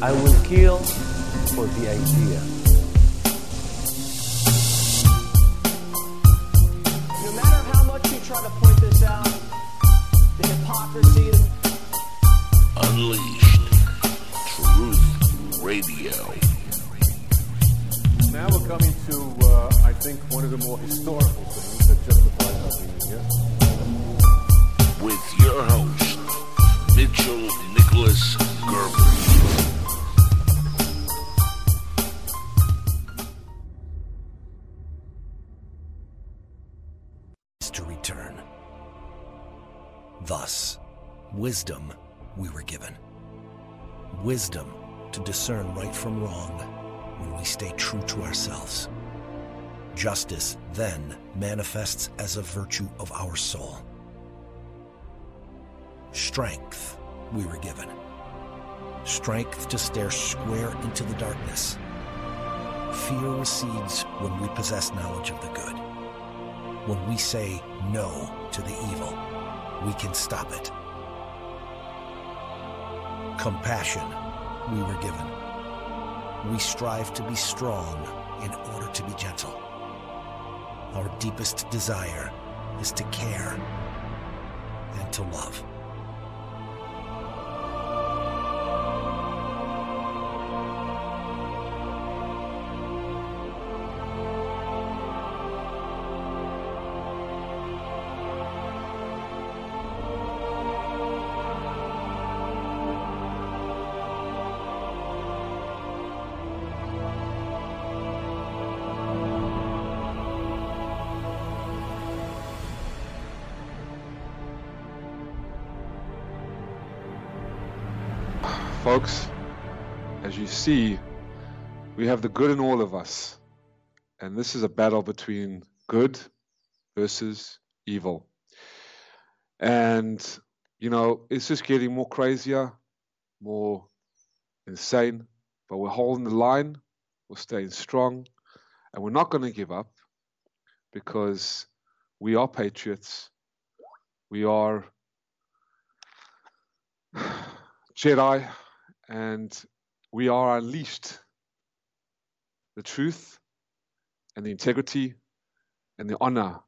I will kill for the idea. No matter how much you try to point this out, the hypocrisy, Unleashed. Truth Radio. Now we're coming to, uh, I think, one of the more historical things that justifies our being here. With your host, Mitchell Nicholas Gerber. Wisdom we were given. Wisdom to discern right from wrong when we stay true to ourselves. Justice then manifests as a virtue of our soul. Strength we were given. Strength to stare square into the darkness. Fear recedes when we possess knowledge of the good. When we say no to the evil, we can stop it. Compassion we were given. We strive to be strong in order to be gentle. Our deepest desire is to care and to love. See, we have the good in all of us. And this is a battle between good versus evil. And, you know, it's just getting more crazier, more insane. But we're holding the line, we're staying strong, and we're not going to give up because we are patriots. We are Jedi, and we are unleashed the truth and the integrity and the honor.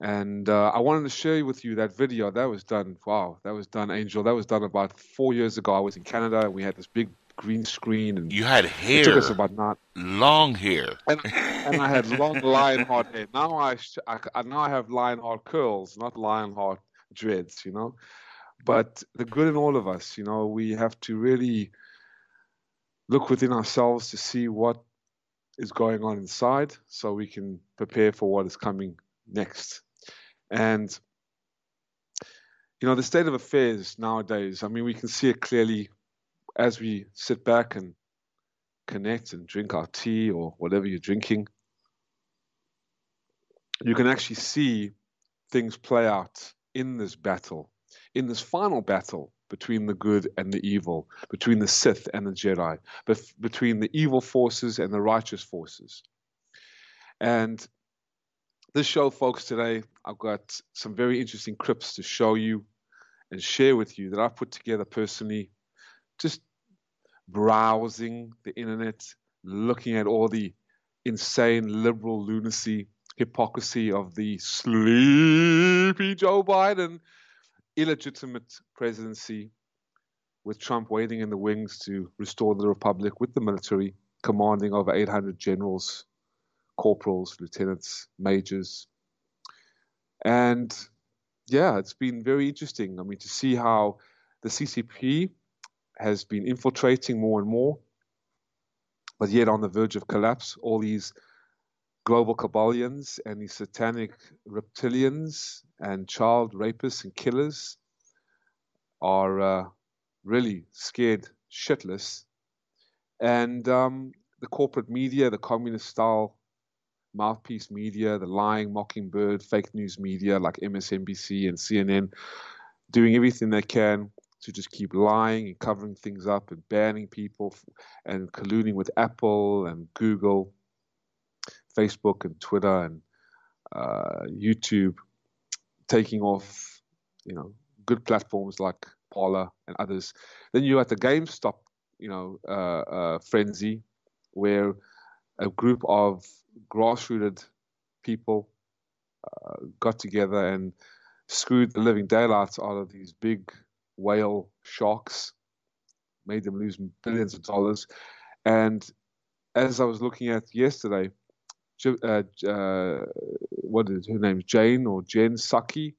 And uh, I wanted to share with you that video that was done. Wow, that was done, Angel. That was done about four years ago. I was in Canada, and we had this big green screen, and You had it hair, took us about not. long hair. And, and I had long Lionheart hair. Now I, sh- I, I now I have Lionheart curls, not Lionheart dreads. You know, but the good in all of us. You know, we have to really look within ourselves to see what is going on inside, so we can prepare for what is coming next. And you know, the state of affairs nowadays. I mean, we can see it clearly as we sit back and connect and drink our tea or whatever you're drinking, you can actually see things play out in this battle, in this final battle between the good and the evil, between the Sith and the Jedi, between the evil forces and the righteous forces. And this show, folks, today, I've got some very interesting clips to show you and share with you that I put together personally, just browsing the internet, looking at all the insane liberal lunacy, hypocrisy of the sleepy Joe Biden illegitimate presidency with Trump waiting in the wings to restore the republic with the military commanding over 800 generals, corporals, lieutenants, majors. And yeah, it's been very interesting. I mean, to see how the CCP has been infiltrating more and more, but yet on the verge of collapse. All these global cabalians and these satanic reptilians and child rapists and killers are uh, really scared shitless. And um, the corporate media, the communist style mouthpiece media, the lying mockingbird, fake news media like MSNBC and CNN, doing everything they can to just keep lying and covering things up and banning people and colluding with Apple and Google, Facebook and Twitter and uh, YouTube, taking off, you know, good platforms like Parler and others. Then you had the GameStop, you know, uh, uh, frenzy, where a group of grassrooted people uh, got together and screwed the living daylights out of these big whale sharks, made them lose billions of dollars. And as I was looking at yesterday, uh, uh, what is her name? Jane or Jen Psaki,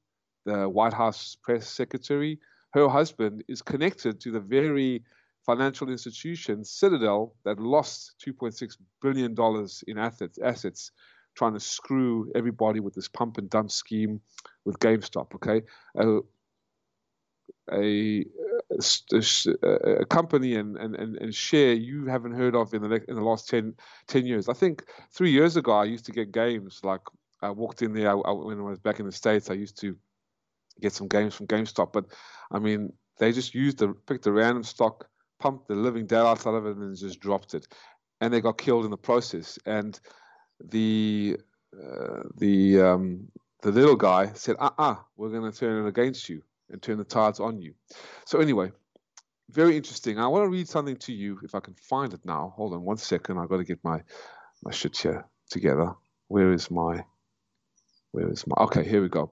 the White House press secretary. Her husband is connected to the very financial institution Citadel that lost 2.6 billion dollars in assets, assets trying to screw everybody with this pump and dump scheme with GameStop. Okay, uh, a, a, a, company and, and, and share you haven't heard of in the in the last 10, 10 years. I think three years ago I used to get games like I walked in there I, I, when I was back in the states. I used to get some games from GameStop, but I mean they just used the picked a random stock, pumped the living daylights out of it, and then just dropped it, and they got killed in the process. And the uh, the um, the little guy said, "Uh, uh-uh, uh, we are going to turn it against you and turn the tides on you." So anyway, very interesting. I want to read something to you if I can find it now. Hold on one second. I've got to get my my shit here together. Where is my where is my okay? Here we go.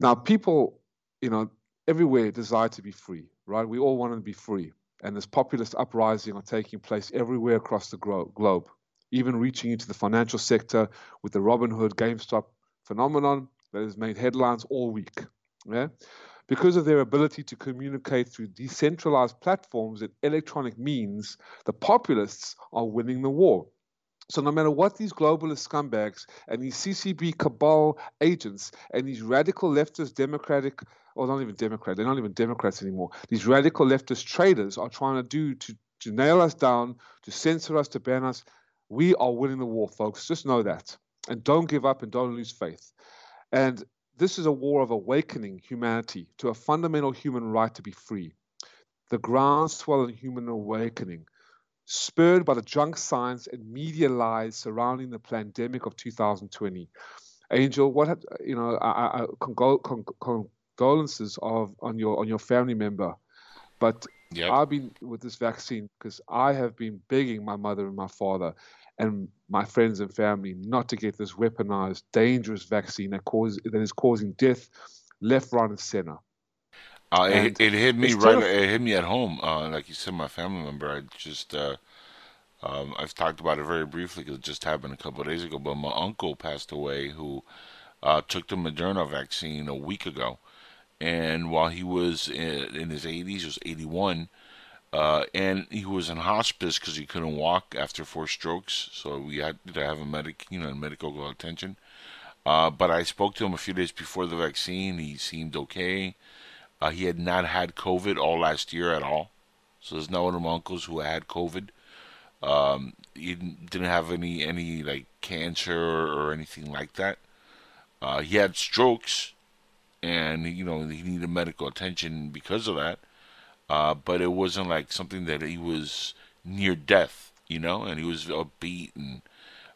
Now, people, you know, everywhere desire to be free, right? We all want to be free, and this populist uprising are taking place everywhere across the globe even reaching into the financial sector with the Robinhood GameStop phenomenon that has made headlines all week. Yeah? Because of their ability to communicate through decentralized platforms and electronic means, the populists are winning the war. So, no matter what these globalist scumbags and these CCP cabal agents and these radical leftist democratic, or not even Democrat, they're not even Democrats anymore, these radical leftist traders are trying to do to, to nail us down, to censor us, to ban us, we are winning the war, folks. Just know that. And don't give up and don't lose faith. And this is a war of awakening humanity to a fundamental human right to be free. The groundswell of human awakening, spurred by the junk science and media lies surrounding the pandemic of 2020. Angel, what you know? I, I, condol- condolences of on your on your family member, but Yep. I've been with this vaccine because I have been begging my mother and my father and my friends and family not to get this weaponized, dangerous vaccine that cause that is causing death left, right, and center. Uh, it, it, hit me right. It hit me at home. Uh, like you said, my family member. I just uh, um, I've talked about it very briefly because it just happened a couple of days ago. But my uncle passed away, who uh, took the Moderna vaccine a week ago and while he was in, in his 80s, he was 81, uh, and he was in hospice because he couldn't walk after four strokes, so we had to have a medic, you know, medical attention. Uh, but I spoke to him a few days before the vaccine. He seemed okay. Uh, he had not had COVID all last year at all, so there's no one of my uncles who had COVID. Um, he didn't have any any like cancer or anything like that. Uh, he had strokes, and you know he needed medical attention because of that. Uh, but it wasn't like something that he was near death, you know, and he was upbeat and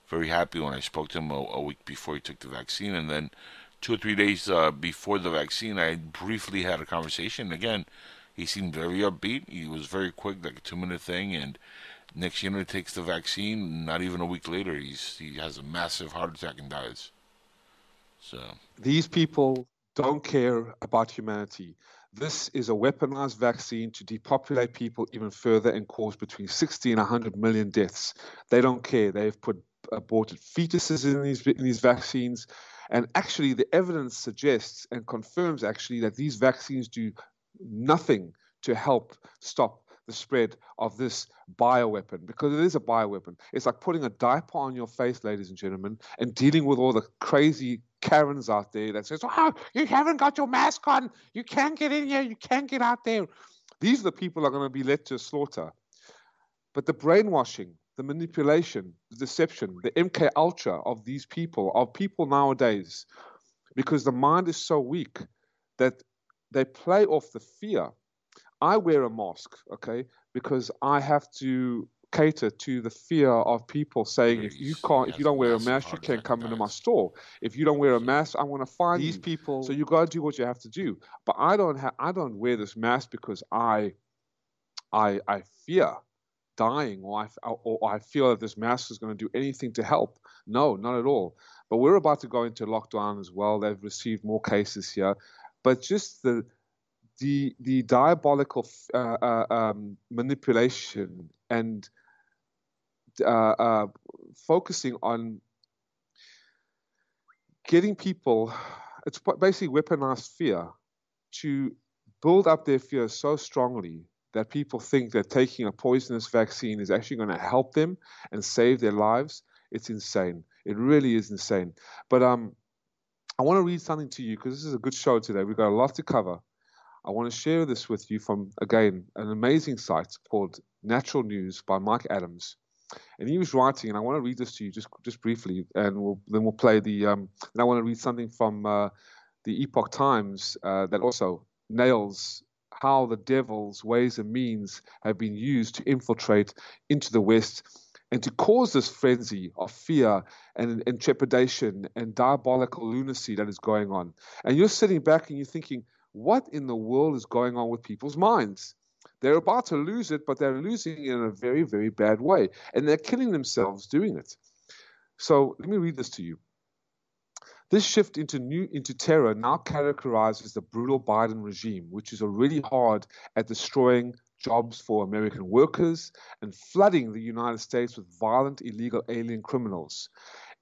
very happy when I spoke to him a, a week before he took the vaccine, and then two or three days uh, before the vaccine, I briefly had a conversation. Again, he seemed very upbeat. He was very quick, like a two-minute thing, and next year he takes the vaccine. Not even a week later, he's he has a massive heart attack and dies. So these people don't care about humanity. This is a weaponized vaccine to depopulate people even further and cause between 60 and 100 million deaths. They don't care. They've put aborted fetuses in these in these vaccines, and actually, the evidence suggests and confirms actually that these vaccines do nothing to help stop the spread of this bioweapon because it is a bioweapon. It's like putting a diaper on your face, ladies and gentlemen, and dealing with all the crazy Karens out there that says, "Oh, you haven't got your mask on. You can't get in here. You can't get out there." These are the people that are going to be led to slaughter. But the brainwashing, the manipulation, the deception, the MK Ultra of these people, of people nowadays, because the mind is so weak that they play off the fear I wear a mask, okay, because I have to cater to the fear of people saying, if you can't, if you don't wear a mask, you can't come into my store. If you don't wear a mask, I'm going to find These you. people. So you got to do what you have to do. But I don't have, I don't wear this mask because I, I, I fear dying or I, or I feel that this mask is going to do anything to help. No, not at all. But we're about to go into lockdown as well. They've received more cases here, but just the the the diabolical uh, uh, um, manipulation and uh, focusing on getting people, it's basically weaponized fear to build up their fear so strongly that people think that taking a poisonous vaccine is actually going to help them and save their lives. It's insane. It really is insane. But um, I want to read something to you because this is a good show today. We've got a lot to cover. I want to share this with you from, again, an amazing site called Natural News by Mike Adams. And he was writing, and I want to read this to you just just briefly, and we'll, then we'll play the. Um, and I want to read something from uh, the Epoch Times uh, that also nails how the devil's ways and means have been used to infiltrate into the West and to cause this frenzy of fear and, and trepidation and diabolical lunacy that is going on. And you're sitting back and you're thinking, what in the world is going on with people's minds? They're about to lose it, but they're losing it in a very, very bad way. And they're killing themselves doing it. So let me read this to you. This shift into new into terror now characterizes the brutal Biden regime, which is already hard at destroying jobs for American workers and flooding the United States with violent illegal alien criminals.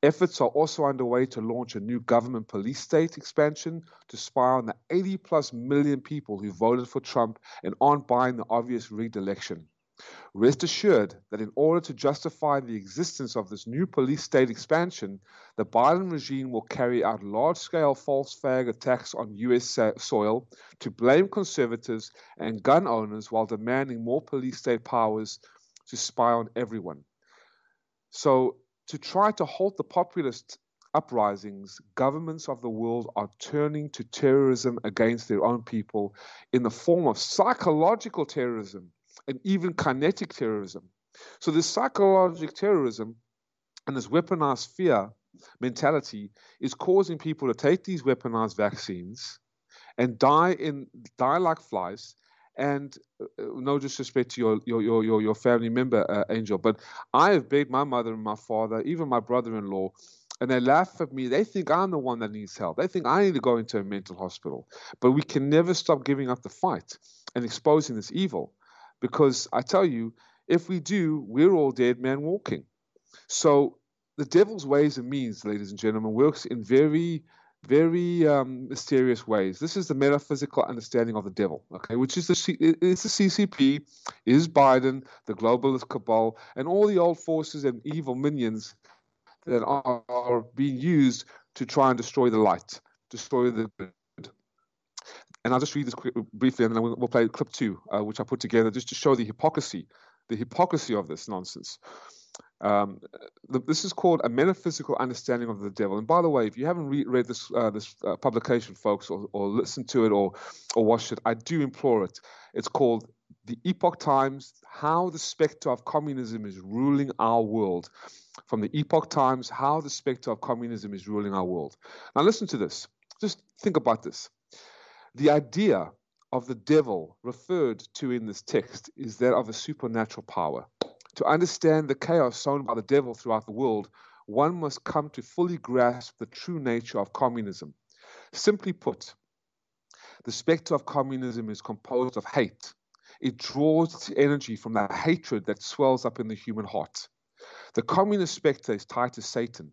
Efforts are also underway to launch a new government police state expansion to spy on the 80 plus million people who voted for Trump and aren't buying the obvious rigged election. Rest assured that in order to justify the existence of this new police state expansion, the Biden regime will carry out large scale false flag attacks on U.S. soil to blame conservatives and gun owners while demanding more police state powers to spy on everyone. So, to try to halt the populist uprisings, governments of the world are turning to terrorism against their own people in the form of psychological terrorism and even kinetic terrorism. So, this psychological terrorism and this weaponized fear mentality is causing people to take these weaponized vaccines and die in die like flies. And uh, no disrespect to your your your your, family member, uh, Angel, but I have begged my mother and my father, even my brother-in-law, and they laugh at me. They think I'm the one that needs help. They think I need to go into a mental hospital. But we can never stop giving up the fight and exposing this evil. Because I tell you, if we do, we're all dead men walking. So the devil's ways and means, ladies and gentlemen, works in very, very um, mysterious ways. This is the metaphysical understanding of the devil, okay, which is the it's the CCP, is Biden, the globalist cabal, and all the old forces and evil minions that are, being used to try and destroy the light, destroy the good. And I'll just read this quick, briefly, and then we'll, we'll play clip two, uh, which I put together just to show the hypocrisy, the hypocrisy of this nonsense. Um, this is called a metaphysical understanding of the devil. And by the way, if you haven't re- read this uh, this uh, publication, folks, or, or listened to it or or watched it, I do implore it. It's called the Epoch Times: How the Spectre of Communism is Ruling Our World. From the Epoch Times: How the Spectre of Communism is Ruling Our World. Now, listen to this. Just think about this. The idea of the devil referred to in this text is that of a supernatural power. To understand the chaos sown by the devil throughout the world, one must come to fully grasp the true nature of communism. Simply put, the specter of communism is composed of hate. It draws its energy from the hatred that swells up in the human heart. The communist specter is tied to Satan.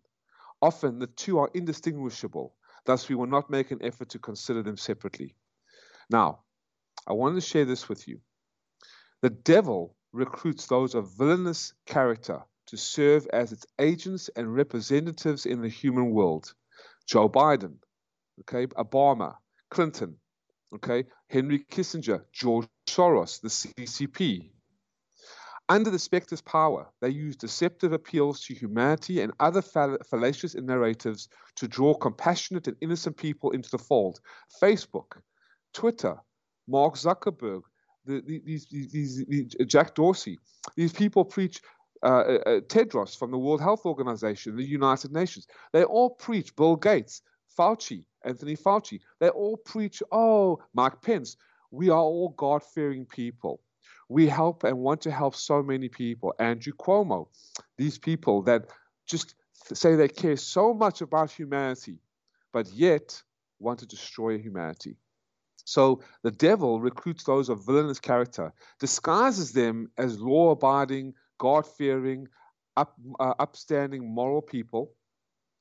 Often the two are indistinguishable. Thus, we will not make an effort to consider them separately. Now, I wanted to share this with you. The devil recruits those of villainous character to serve as its agents and representatives in the human world. Joe Biden, okay, Obama, Clinton, okay, Henry Kissinger, George Soros, the CCP. Under the specter's power, they use deceptive appeals to humanity and other fallacious narratives to draw compassionate and innocent people into the fold. Facebook, Twitter, Mark Zuckerberg, the, these, these, these, Jack Dorsey. These people preach uh, uh, uh, Tedros from the World Health Organization, the United Nations. They all preach Bill Gates, Fauci, Anthony Fauci. They all preach, oh, Mike Pence. We are all God fearing people. We help and want to help so many people. Andrew Cuomo, these people that just say they care so much about humanity, but yet want to destroy humanity. So the devil recruits those of villainous character, disguises them as law abiding, God fearing, up, uh, upstanding, moral people.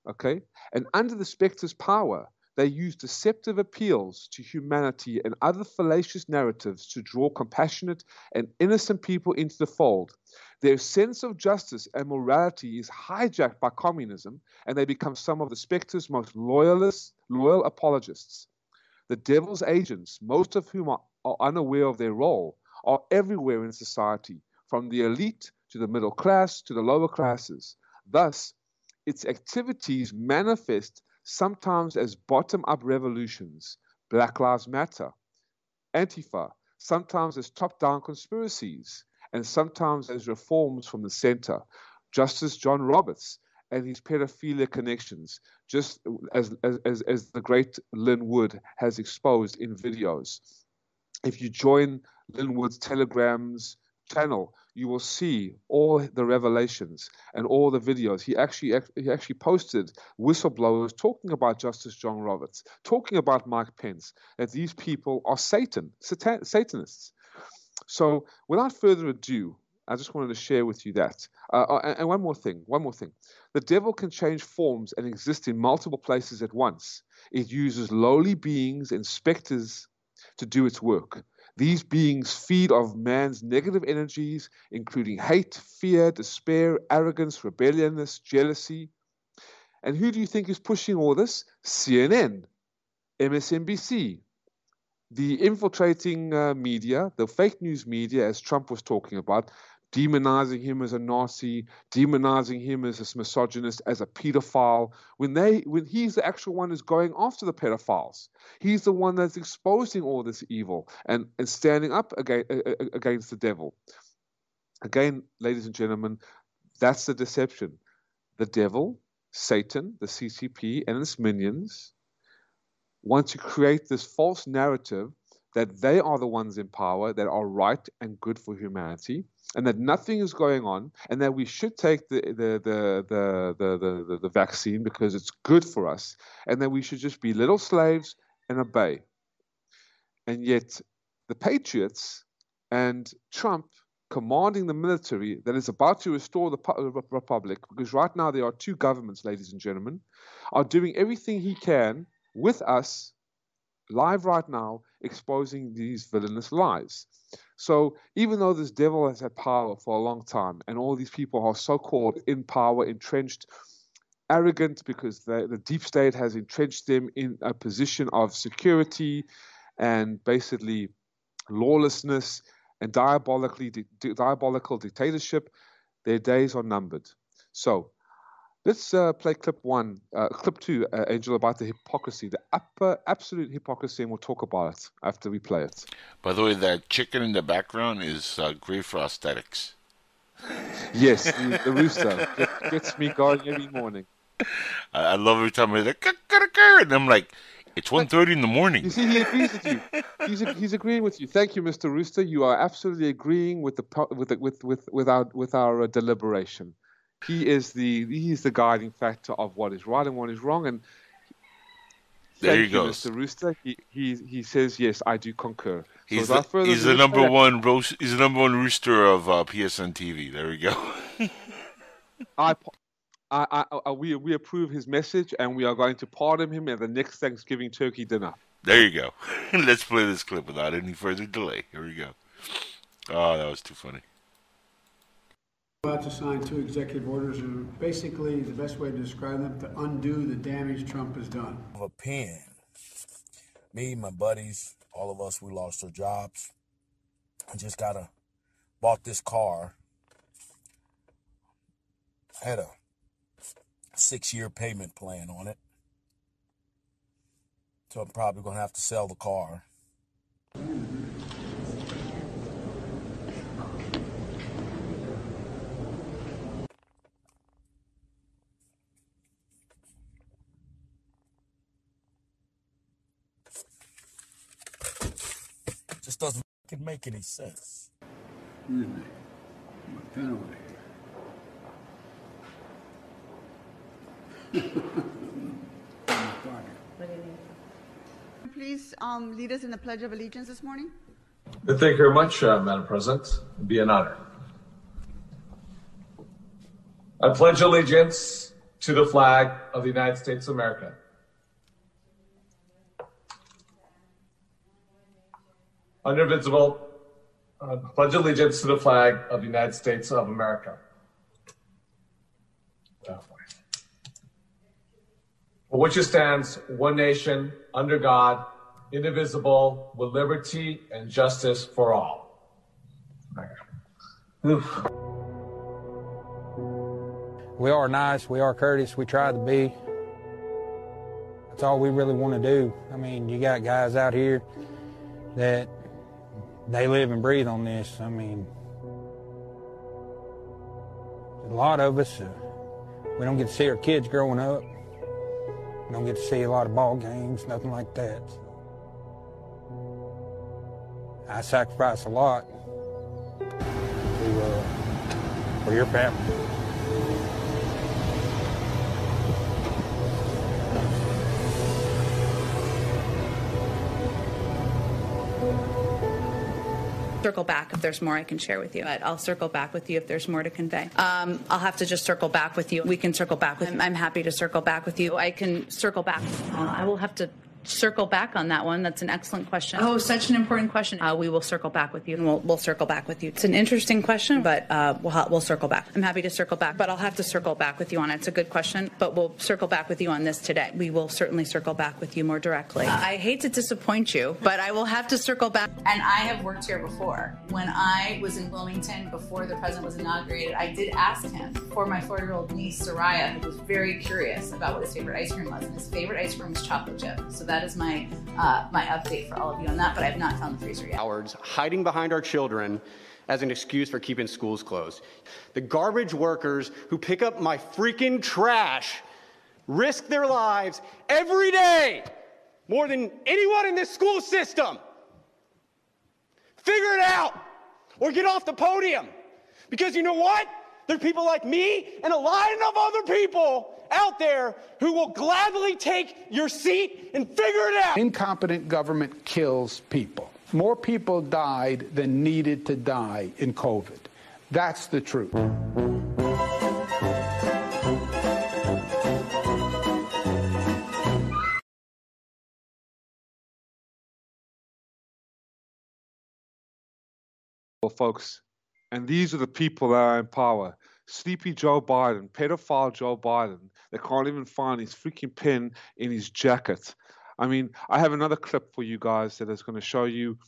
Okay? And under the specter's power, they use deceptive appeals to humanity and other fallacious narratives to draw compassionate and innocent people into the fold. Their sense of justice and morality is hijacked by communism, and they become some of the specter's most loyalist, loyal apologists. The devil's agents, most of whom are, are unaware of their role, are everywhere in society, from the elite to the middle class to the lower classes. Thus, its activities manifest sometimes as bottom up revolutions, Black Lives Matter, Antifa, sometimes as top down conspiracies, and sometimes as reforms from the center. Justice John Roberts and his pedophilia connections, just as, as, as the great Lin Wood has exposed in videos. If you join Lin Wood's telegrams channel, you will see all the revelations and all the videos. He actually he actually posted whistleblowers talking about Justice John Roberts, talking about Mike Pence, that these people are Satan, satan Satanists. So, without further ado, I just wanted to share with you that. Uh, uh and, and one more thing, one more thing. The devil can change forms and exist in multiple places at once. It uses lowly beings and specters to do its work. These beings feed off man's negative energies, including hate, fear, despair, arrogance, rebelliousness, jealousy. And who do you think is pushing all this? CNN, MSNBC, the infiltrating uh, media, the fake news media, as Trump was talking about, demonizing him as a Nazi, demonizing him as a misogynist, as a pedophile, when they when he's the actual one who's going after the pedophiles. He's the one that's exposing all this evil and, and standing up against, against the devil. Again, ladies and gentlemen, that's the deception. The devil, Satan, the CCP, and its minions want to create this false narrative that they are the ones in power that are right and good for humanity and that nothing is going on, and that we should take the the the the the, the, the vaccine because it's good for us, and that we should just be little slaves and obey. And yet, the patriots and Trump commanding the military that is about to restore the republic, because right now there are two governments, ladies and gentlemen, are doing everything he can with us live right now, exposing these villainous lies. So even though this devil has had power for a long time, and all these people are so-called in power, entrenched, arrogant because the, the deep state has entrenched them in a position of security and basically lawlessness and diabolically diabolical dictatorship, their days are numbered. So Let's uh, play clip one, uh, clip two, uh, Angel, about the hypocrisy, the upper, absolute hypocrisy, and we'll talk about it after we play it. By the way, that chicken in the background is uh, great for aesthetics. Yes, the, the rooster get, gets me going every morning. I, I love every time I like, and I'm like, it's 1.30 in the morning. You see, he agrees with you. He's, he's agreeing with you. Thank you, Mr. Rooster. You are absolutely agreeing with the with the, with with with our with our uh, deliberation. He is the he is the guiding factor of what is right and what is wrong. And there you go, Mr. Rooster. He, he he says yes, I do concur. He's so the, he's the number one roast, he's the number one rooster of uh, PSN TV. There we go. I, I, I, we we approve his message, and we are going to pardon him at the next Thanksgiving turkey dinner. There you go. Let's play this clip without any further delay. Here we go. Oh, that was too funny about to sign two executive orders, and basically the best way to describe them to undo the damage Trump has done. A pen. Me, my buddies, all of us, we lost our jobs. I just got a bought this car. I had a six year payment plan on it. So I'm probably gonna have to sell the car. Fucking make any sense. Excuse me. My pen away. Please um, lead us in the Pledge of Allegiance this morning. Thank you very much, uh, Madam President. It'd be an honor. I pledge allegiance to the flag of the United States of America. Indivisible, uh, pledge allegiance to the flag of the United States of America. For which it stands, one nation, under God, indivisible, with liberty and justice for all. Oof. We are nice, we are courteous, we try to be. That's all we really want to do. I mean, you got guys out here that they live and breathe on this. I mean, a lot of us, uh, we don't get to see our kids growing up. We don't get to see a lot of ball games, nothing like that. I sacrifice a lot to, uh, for your family. Circle back if there's more I can share with you. But I'll circle back with you if there's more to convey. Um, I'll have to just circle back with you. We can circle back with. I'm, I'm happy to circle back with you. I can circle back. Uh, I will have to circle back on that one. That's an excellent question. Oh, such an important question. Uh, we will circle back with you, and we'll, we'll circle back with you. It's an interesting question, but uh, we'll, we'll circle back. I'm happy to circle back, but I'll have to circle back with you on it. It's a good question, but we'll circle back with you on this today. We will certainly circle back with you more directly. Uh, I hate to disappoint you, but I will have to circle back. And I have worked here before. When I was in Wilmington before the president was inaugurated, I did ask him for my four-year-old niece Soraya, who was very curious about what his favorite ice cream was, and his favorite ice cream was chocolate chip. So that is my uh, my update for all of you on that, but I have not found the freezer yet. Cowards hiding behind our children as an excuse for keeping schools closed. The garbage workers who pick up my freaking trash risk their lives every day more than anyone in this school system. Figure it out or get off the podium. Because you know what? There are people like me and a line of other people out there who will gladly take your seat and figure it out. Incompetent government kills people. More people died than needed to die in COVID. That's the truth. Well, folks, and these are the people that are in power. Sleepy Joe Biden, pedophile Joe Biden, they can't even find his freaking pin in his jacket. I mean, I have another clip for you guys that is going to show you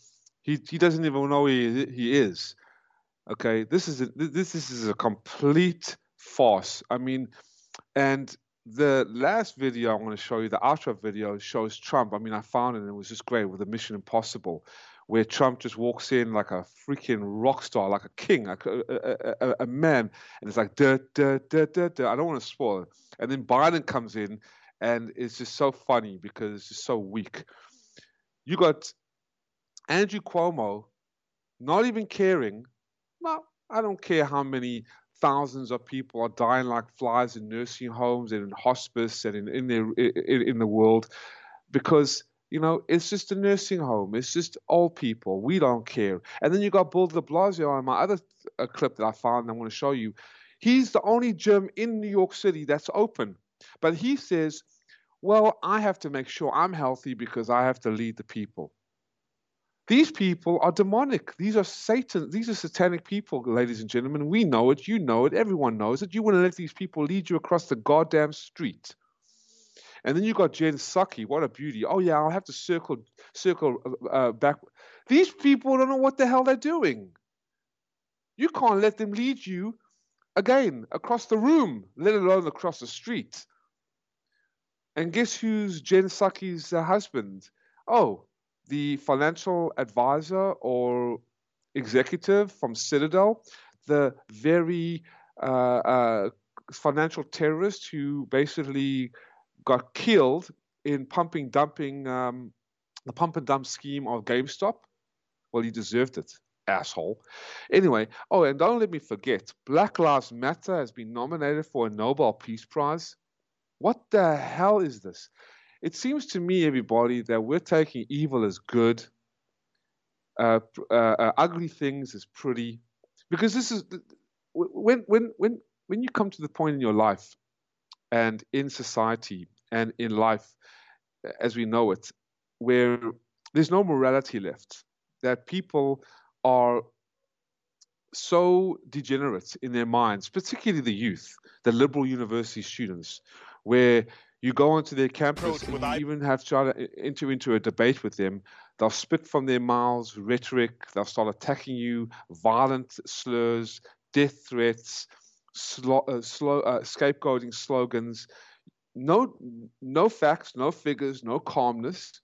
he, he doesn't even know he, he is. Okay, this is a, this is a complete farce. I mean, and the last video I want to show you, the outro video, shows Trump. I mean, I found it and it was just great with the Mission Impossible where Trump just walks in like a freaking rock star, like a king, like a, a, a, a man, and it's like da da da da da. I don't want to spoil it. And then Biden comes in, and it's just so funny because it's just so weak. You got Andrew Cuomo not even caring. No, I don't care how many thousands of people are dying like flies in nursing homes and in hospice and in in the in, in the world because you know, it's just a nursing home. It's just old people. We don't care. And then you got Bill de Blasio on my other uh, clip that I found. I want to show you. He's the only gym in New York City that's open. But he says, well, I have to make sure I'm healthy because I have to lead the people. These people are demonic. These are Satan. These are satanic people, ladies and gentlemen. We know it. You know it. Everyone knows it. You want to let these people lead you across the goddamn street. And then you got Jen Psaki. What a beauty. Oh, yeah, I'll have to circle circle uh, uh, back. These people don't know what the hell they're doing. You can't let them lead you again across the room, let alone across the street. And guess who's Jen Psaki's uh, husband? Oh, the financial advisor or executive from Citadel, the very uh, uh, financial terrorist who basically got killed in pumping dumping um, the pump and dump scheme of GameStop. Well, he deserved it, asshole. Anyway, oh, and don't let me forget, Black Lives Matter has been nominated for a Nobel Peace Prize. What the hell is this? It seems to me, everybody, that we're taking evil as good, uh, uh, uh, ugly things as pretty, because this is when when when when you come to the point in your life and in society and in life as we know it, where there's no morality left, that people are so degenerate in their minds, particularly the youth, the liberal university students, where you go onto their campus and you even have to try to enter into a debate with them. They'll spit from their mouths rhetoric. They'll start attacking you, violent slurs, death threats, uh, slow, uh, scapegoating slogans. No, no facts, no figures, no calmness.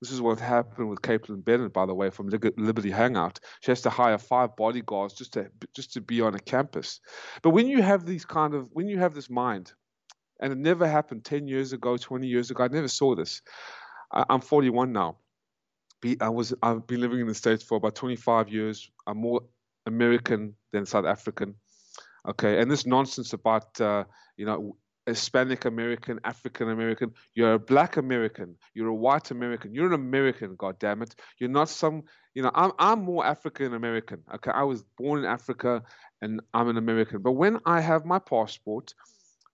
This is what happened with Kaitlin Bennett, by the way, from Liberty Hangout. She has to hire five bodyguards just to just to be on a campus. But when you have these kind of when you have this mind, and it never happened 10 years ago, 20 years ago. I never saw this. I, am 41 now. I was I've been living in the states for about 25 years. I'm more American than South African. Okay, and this nonsense about uh, you know Hispanic American, African American. You're a Black American. You're a white American. You're an American. God damn it! You're not some. You know, I'm I'm more African American. Okay, I was born in Africa, and I'm an American. But when I have my passport,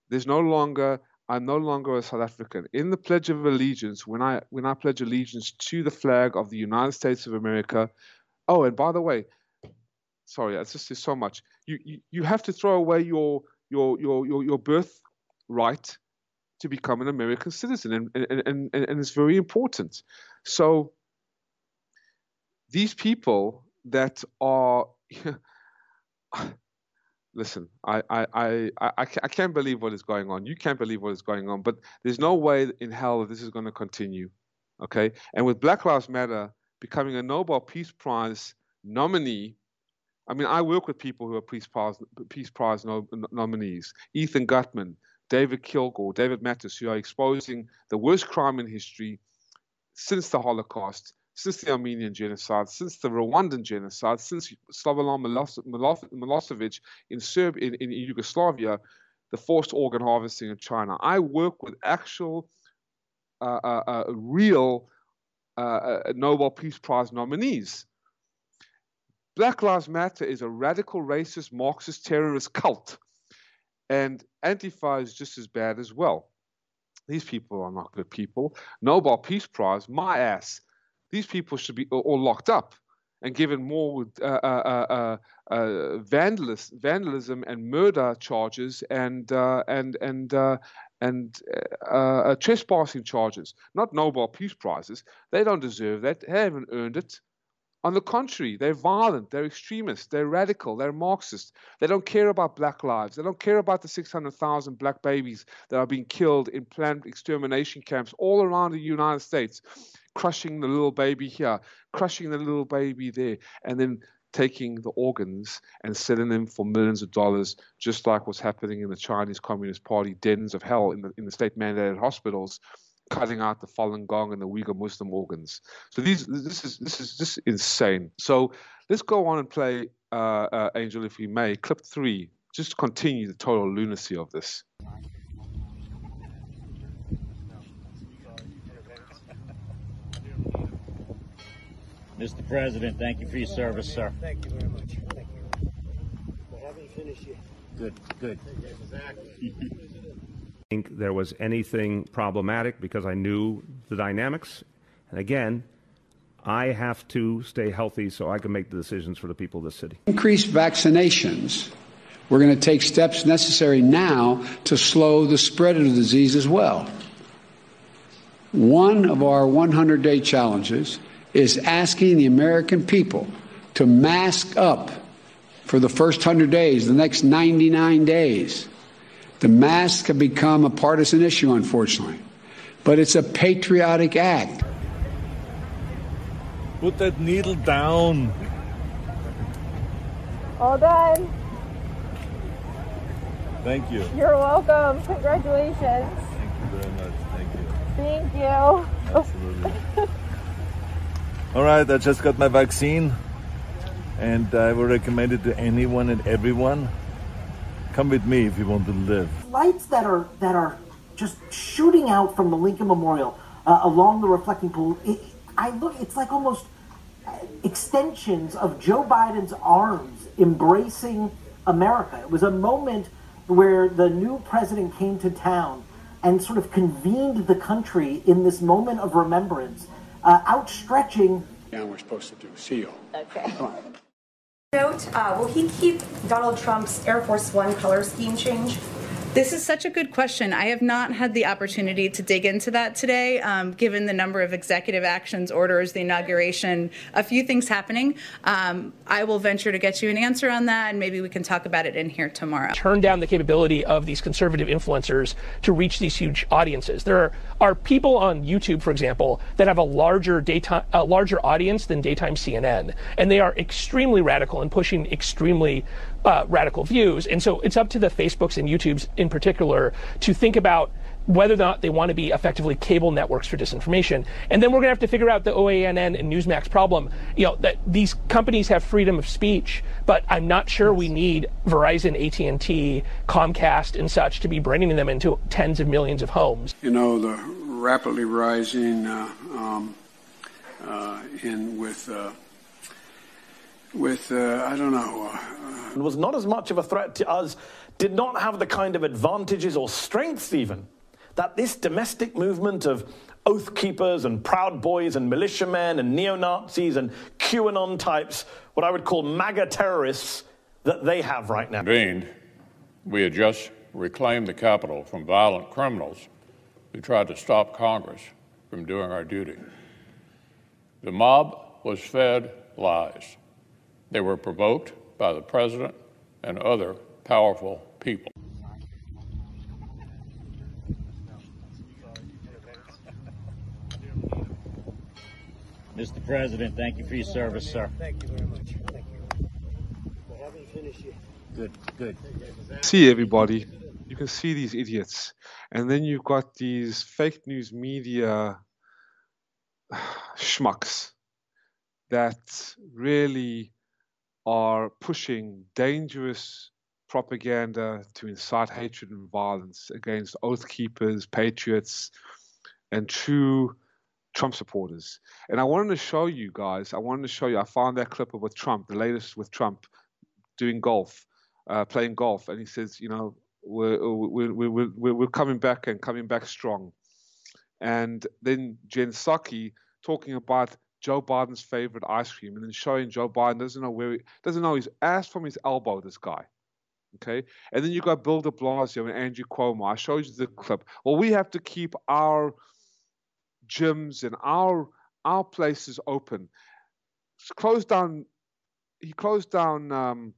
there's no longer I'm no longer a South African. In the Pledge of Allegiance, when I when I pledge allegiance to the flag of the United States of America, oh, and by the way, sorry, it's just so much. You, you you have to throw away your your your your, your birth right to become an American citizen, and and, and, and, it's very important. So these people that are listen, I, I, I, I, I can't believe what is going on. You can't believe what is going on, but there's no way in hell that this is going to continue. Okay? And with Black Lives Matter becoming a Nobel Peace Prize nominee, I mean, I work with people who are Peace Prize, Peace Prize no, nominees Ethan Gutmann, David Kilgour, David Matas, who are exposing the worst crime in history since the Holocaust since the Armenian genocide, since the Rwandan genocide, since Slobodan Milosevic in, Serb- in, in Yugoslavia, the forced organ harvesting in China. I work with actual, uh, uh, uh, real uh, uh, Nobel Peace Prize nominees. Black Lives Matter is a radical racist Marxist terrorist cult, and Antifa is just as bad as well. These people are not good people. Nobel Peace Prize, my ass these people should be all locked up and given more uh, uh, uh, uh vandalism and murder charges and uh, and and uh, and trespassing charges, not Nobel Peace Prizes. They don't deserve that. They haven't earned it. On the contrary, they're violent, they're extremists, they're radical, they're Marxist. They don't care about black lives. They don't care about the 600,000 black babies that are being killed in planned extermination camps all around the United States crushing the little baby here, crushing the little baby there, and then taking the organs and selling them for millions of dollars, just like what's happening in the Chinese Communist Party dens of hell in the, in the state mandated hospitals, cutting out the Falun Gong and the Uyghur Muslim organs. So these, this is this is just insane. So let's go on and play uh, uh, Angel, if we may, clip three, just to continue the total lunacy of this. Mr. President, thank you for your service, sir. Thank you very much. Thank you. I haven't finished yet. Good, good. think there was anything problematic because I knew the dynamics. And again, I have to stay healthy so I can make the decisions for the people of the city. Increase vaccinations. We're going to take steps necessary now to slow the spread of the disease as well. One of our 100 day challenges is asking the American people to mask up for the first 100 days, the next 99 days. The mask have become a partisan issue, unfortunately, but it's a patriotic act. Put that needle down. All done. Thank you. You're welcome. Congratulations. Thank you very much. Thank you. Thank you. Absolutely. All right, I just got my vaccine, and I would recommend it to anyone and everyone. Come with me if you want to live. Lights that are that are just shooting out from the Lincoln Memorial uh, along the reflecting pool. It, I look, it's like almost extensions of Joe Biden's arms embracing America. It was a moment where the new president came to town and sort of convened the country in this moment of remembrance, uh, outstretching. Yeah, we're supposed to do. See you. Okay. Note, uh, will he keep Donald Trump's Air Force One color scheme change? This is such a good question. I have not had the opportunity to dig into that today, um, given the number of executive actions, orders, the inauguration, a few things happening. Um, I will venture to get you an answer on that, and maybe we can talk about it in here tomorrow. Turn down the capability of these conservative influencers to reach these huge audiences. There are, are people on YouTube, for example, that have a larger daytime, a larger audience than daytime CNN, and they are extremely radical and pushing extremely uh, radical views. And so it's up to the Facebooks and YouTubes in particular to think about whether or not they want to be effectively cable networks for disinformation. And then we're going to have to figure out the OANN and Newsmax problem. You know, that these companies have freedom of speech, but I'm not sure we need Verizon, AT&T, Comcast, and such to be bringing them into tens of millions of homes. You know, the rapidly rising uh, um, uh, in with uh, with uh, I don't know. and was not as much of a threat to us, did not have the kind of advantages or strengths even that this domestic movement of oath keepers and proud boys and militiamen and neo Nazis and QAnon types, what I would call MAGA terrorists, that they have right now. Convened, we had just reclaimed the Capitol from violent criminals who tried to stop Congress from doing our duty. The mob was fed lies. They were provoked by the president and other powerful people. Mr. President, thank you for your service, sir. Thank you very much. Thank you. I haven't finished yet. Good, good. See everybody, you can see these idiots, and then you've got these fake news media schmucks that really are pushing dangerous propaganda to incite hatred and violence against oath keepers, patriots, and true Trump supporters. And I wanted to show you guys, I wanted to show you, I found that clip with Trump, the latest with Trump doing golf, uh, playing golf. And he says, you know, we're, we're, we're, we're, coming back and coming back strong. And then Jen Psaki talking about Joe Biden's favorite ice cream, and then showing Joe Biden doesn't know where he doesn't know his ass from his elbow. This guy, okay. And then you got Bill De Blasio and Andrew Cuomo. I showed you the clip. Well, we have to keep our gyms and our our places open. Closed down. He closed down. Um,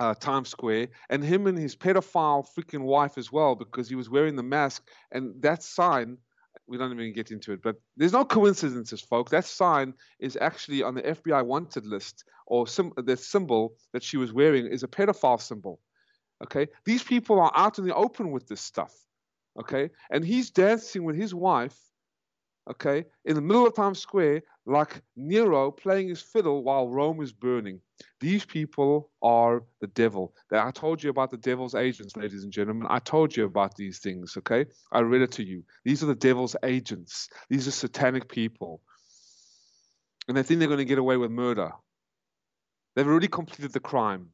uh, Times Square, and him and his pedophile freaking wife as well, because he was wearing the mask. And that sign we don't even get into it, but there's no coincidences, folks. That sign is actually on the FBI wanted list, or sim- the symbol that she was wearing is a pedophile symbol. Okay, these people are out in the open with this stuff. Okay, and he's dancing with his wife. Okay, in the middle of Times Square, like Nero playing his fiddle while Rome is burning. These people are the devil. I told you about the devil's agents, ladies and gentlemen. I told you about these things, okay? I read it to you. These are the devil's agents. These are satanic people. And they think they're going to get away with murder. They've already completed the crime.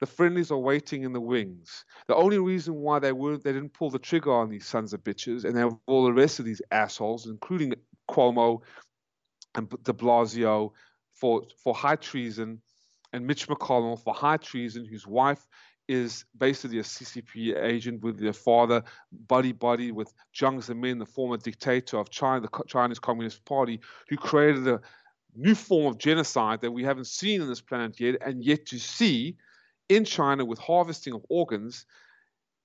The friendlies are waiting in the wings. The only reason why they weren't, they didn't pull the trigger on these sons of bitches, and they have all the rest of these assholes, including Cuomo and De Blasio, for for high treason, and Mitch McConnell for high treason, whose wife is basically a CCP agent with their father, buddy buddy with Jiang Zemin, the former dictator of China, the Chinese Communist Party, who created a new form of genocide that we haven't seen on this planet yet, and yet to see in China with harvesting of organs,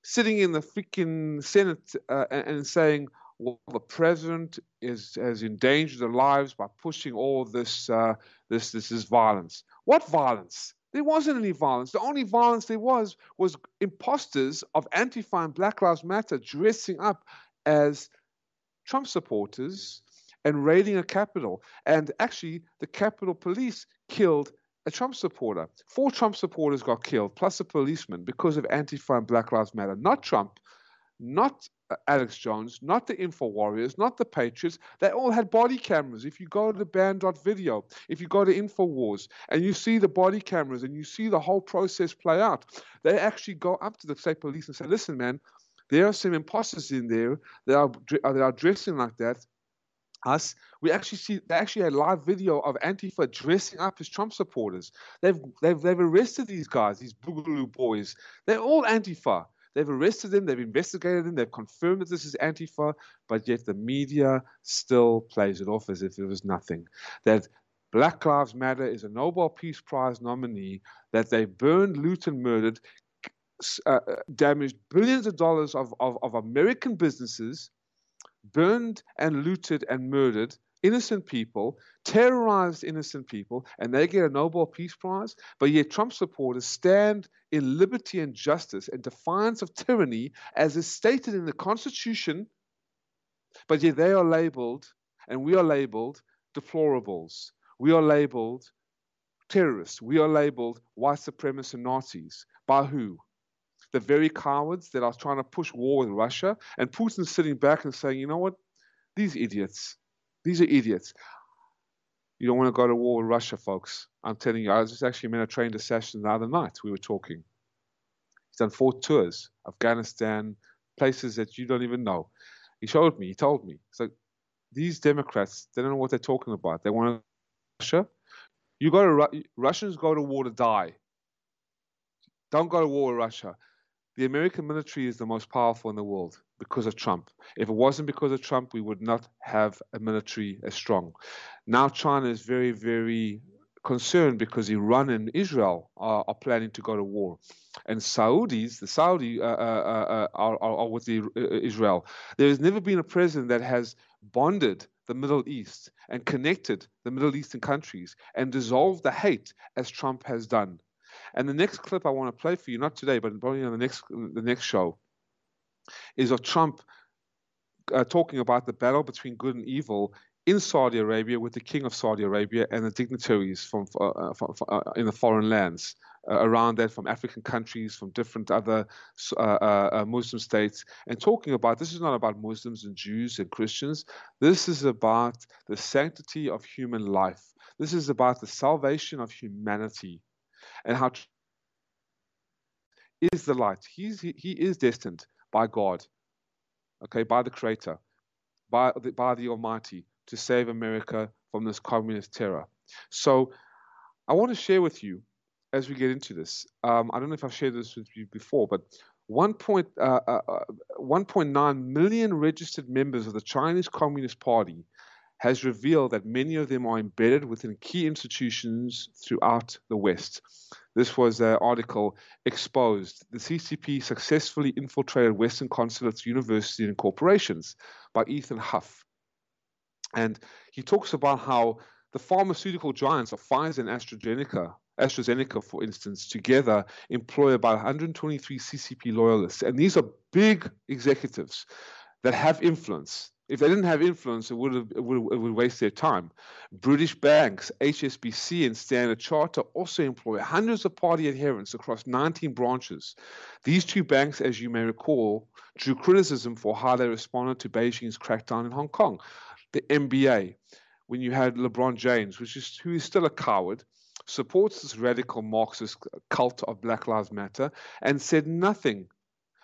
sitting in the freaking Senate uh, and, and saying, well, the president is has endangered their lives by pushing all this uh, this this is violence. What violence? There wasn't any violence. The only violence there was was imposters of Antifa and Black Lives Matter dressing up as Trump supporters and raiding a Capitol. And actually, the Capitol Police killed a Trump supporter. Four Trump supporters got killed, plus a policeman, because of Antifa and Black Lives Matter. Not Trump, not uh, Alex Jones, not the Info Warriors, not the Patriots. They all had body cameras. If you go to the banned.video, if you go to InfoWars and you see the body cameras and you see the whole process play out, they actually go up to the state police and say, listen, man, there are some imposters in there that are, that are dressing like that us, we actually see they actually had live video of Antifa dressing up as Trump supporters. They've they've they've arrested these guys, these Boogaloo boys. They're all Antifa. They've arrested them, they've investigated them, they've confirmed that this is Antifa, but yet the media still plays it off as if it was nothing. That Black Lives Matter is a Nobel Peace Prize nominee, that they burned, looted, and murdered, uh, uh, damaged billions of dollars of, of, of American businesses burned and looted and murdered innocent people, terrorized innocent people, and they get a Nobel Peace Prize. But yet, Trump supporters stand in liberty and justice and defiance of tyranny, as is stated in the Constitution. But yet, they are labeled, and we are labeled deplorables. We are labeled terrorists. We are labeled white supremacists and Nazis. By who? The very cowards that are trying to push war with Russia, and Putin's sitting back and saying, you know what? These idiots, these are idiots. You don't want to go to war with Russia, folks. I'm telling you, I was just actually in a trained assassin the other night. We were talking. He's done four tours, Afghanistan, places that you don't even know. He showed me, he told me. So these Democrats, they don't know what they're talking about. They want Russia. You go to Ru- Russians go to war to die. Don't go to war with Russia the American military is the most powerful in the world because of Trump. If it wasn't because of Trump, we would not have a military as strong. Now China is very, very concerned because Iran and Israel are, are planning to go to war, and Saudis, the Saudi, uh, uh, uh, uh are, are, with the, uh, Israel. There has never been a president that has bonded the Middle East and connected the Middle Eastern countries and dissolved the hate as Trump has done. And the next clip I want to play for you, not today, but probably on the next the next show, is of Trump uh, talking about the battle between good and evil in Saudi Arabia with the king of Saudi Arabia and the dignitaries from, uh, uh from uh, in the foreign lands uh, around that, from African countries, from different other uh, Muslim states, and talking about this is not about Muslims and Jews and Christians. This is about the sanctity of human life. This is about the salvation of humanity and how is the light. He's, he, he is destined by God, okay, by the Creator, by the, by the Almighty to save America from this communist terror. So I want to share with you as we get into this. Um, I don't know if I've shared this with you before, but 1.9 uh, uh, million registered members of the Chinese Communist Party has revealed that many of them are embedded within key institutions throughout the West. This was an article exposed. The CCP successfully infiltrated Western consulates, universities, and corporations by Ethan Huff. And he talks about how the pharmaceutical giants of Pfizer and AstraZeneca, AstraZeneca, for instance, together employ about 123 CCP loyalists. And these are big executives that have influence. If they didn't have influence, it would have it would, it would waste their time. British banks, HSBC, and Standard Charter also employ hundreds of party adherents across 19 branches. These two banks, as you may recall, drew criticism for how they responded to Beijing's crackdown in Hong Kong. The NBA, when you had LeBron James, which is who is still a coward, supports this radical Marxist cult of Black Lives Matter, and said nothing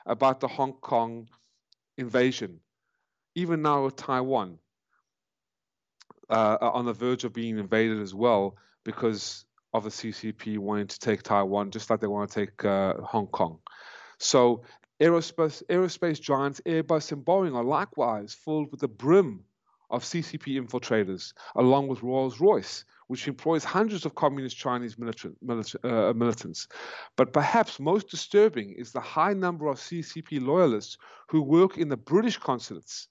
about the Hong Kong invasion even now Taiwan uh, on the verge of being invaded as well because of the CCP wanting to take Taiwan, just like they want to take uh, Hong Kong. So aerospace, aerospace giants Airbus and Boeing are likewise filled with the brim of CCP infiltrators, along with Rolls-Royce, which employs hundreds of communist Chinese militant, uh, militants. But perhaps most disturbing is the high number of CCP loyalists who work in the British consulates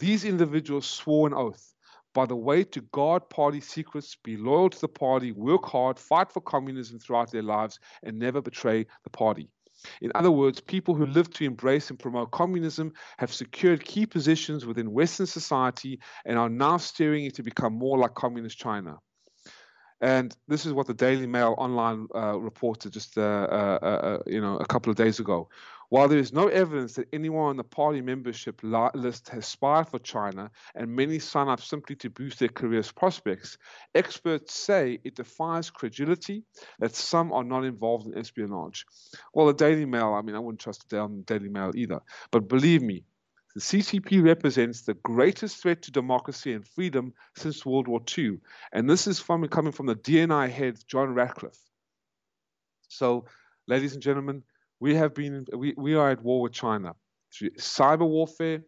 these individuals swore an oath by the way to guard party secrets, be loyal to the party, work hard, fight for communism throughout their lives, and never betray the party. In other words, people who live to embrace and promote communism have secured key positions within Western society and are now steering it to become more like communist China. And this is what the Daily Mail online uh, reported just uh, uh, uh, uh you know a couple of days ago. While there is no evidence that anyone on the party membership list has spied for China and many sign up simply to boost their careers prospects, experts say it defies credulity that some are not involved in espionage. Well, the Daily Mail, I mean, I wouldn't trust the Daily Mail either. But believe me, the CCP represents the greatest threat to democracy and freedom since World War II. And this is from coming from the DNI head, John Ratcliffe. So, ladies and gentlemen, we have been we, we are at war with China through cyber warfare,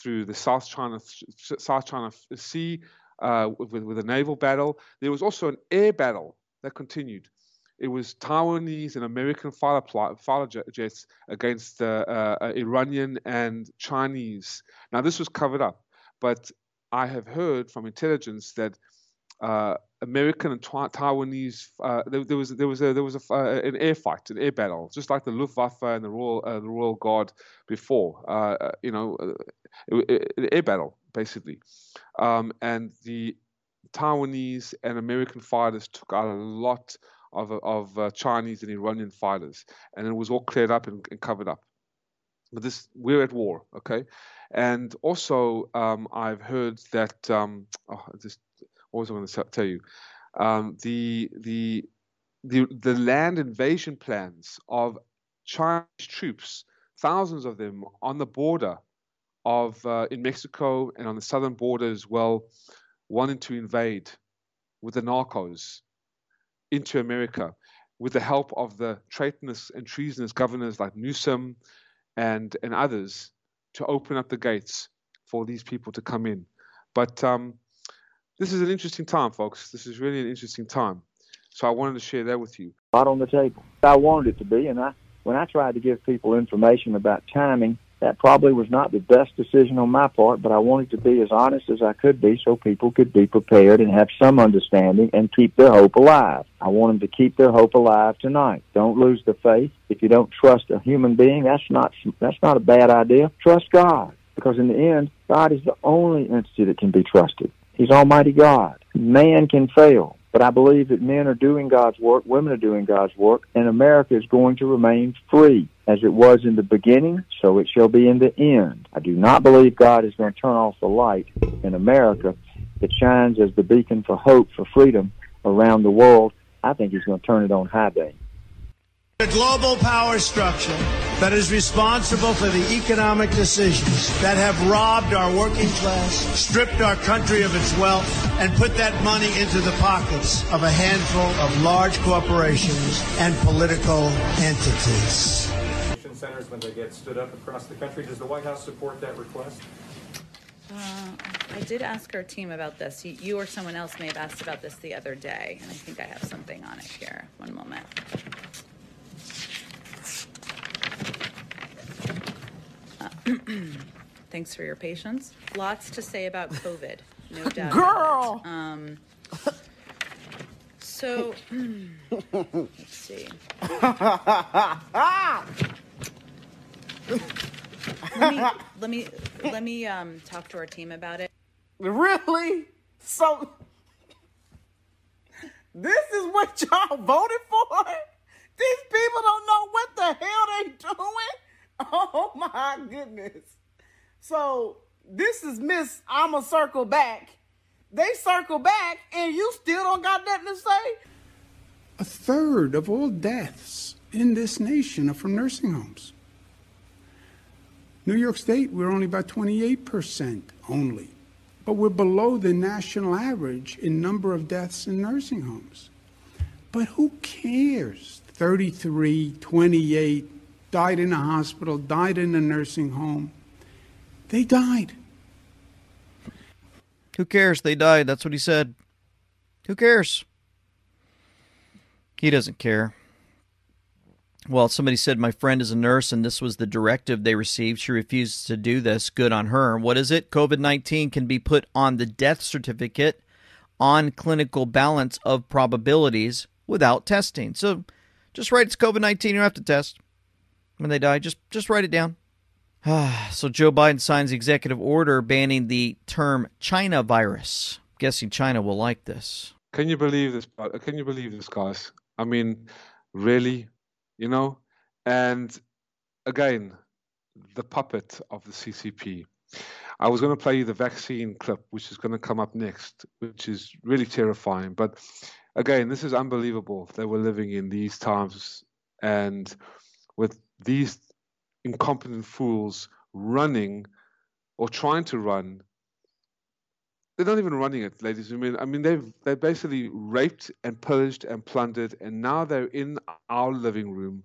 through the South China South China Sea uh, with, with a naval battle. There was also an air battle that continued. It was Taiwanese and American fighter, fighter jets against uh, uh, Iranian and Chinese. Now this was covered up, but I have heard from intelligence that uh, American and Taiwanese. Uh, there, there, was there was a, there was a, uh, an air fight, an air battle, just like the Luftwaffe and the Royal uh, the Royal Guard before. Uh, uh, you know, an air battle basically, um, and the Taiwanese and American fighters took out a lot of of Chinese and Iranian fighters, and it was all cleared up and, and covered up. But this we're at war, okay, and also um, I've heard that um, oh, just I going to tell you? Um, the the the the land invasion plans of Chinese troops, thousands of them on the border of uh, in Mexico and on the southern border as well, wanting to invade with the narcos into America with the help of the traitorous and treasonous governors like Newsom and and others to open up the gates for these people to come in. But um, this is an interesting time, folks. This is really an interesting time. So I wanted to share that with you. Right on the table. I wanted it to be, and I when I tried to give people information about timing, that probably was not the best decision on my part, but I wanted to be as honest as I could be so people could be prepared and have some understanding and keep their hope alive. I want them to keep their hope alive tonight. Don't lose the faith. If you don't trust a human being, that's not that's not a bad idea. Trust God because in the end, God is the only entity that can be trusted. He's Almighty God. Man can fail, but I believe that men are doing God's work, women are doing God's work, and America is going to remain free. As it was in the beginning, so it shall be in the end. I do not believe God is going to turn off the light in America. It shines as the beacon for hope, for freedom around the world. I think He's going to turn it on high day. A global power structure that is responsible for the economic decisions that have robbed our working class, stripped our country of its wealth, and put that money into the pockets of a handful of large corporations and political entities. Centers when they get stood up across the country. Does the White House support that request? Uh, I did ask our team about this. You, you, or someone else may have asked about this the other day, and I think I have something on it here. One moment. Thanks for your patience. Lots to say about COVID, no doubt. Girl! Um, so, let's see. let me let me let me um, talk to our team about it. Really? So this is what y'all voted for? These people don't know what the hell they're doing. Oh my goodness. So this is Miss I'ma circle back. They circle back and you still don't got nothing to say? A third of all deaths in this nation are from nursing homes. New York State, we're only about 28% only, but we're below the national average in number of deaths in nursing homes. But who cares? 33, 28, died in a hospital, died in a nursing home. They died. Who cares? They died. That's what he said. Who cares? He doesn't care. Well, somebody said my friend is a nurse and this was the directive they received. She refuses to do this. Good on her. What is it? COVID 19 can be put on the death certificate on clinical balance of probabilities without testing. So just write it's COVID 19. You don't have to test. When they die. Just just write it down. so Joe Biden signs executive order banning the term China virus. I'm guessing China will like this. Can you believe this? Uh, can you believe this, guys? I mean, really, you know? And again, the puppet of the CCP. I was going to play you the vaccine clip, which is going to come up next, which is really terrifying. But again, this is unbelievable that we're living in these times and with these incompetent fools running or trying to run. They're not even running it, ladies and gentlemen. I mean, they've they basically raped and pillaged and plundered, and now they're in our living room,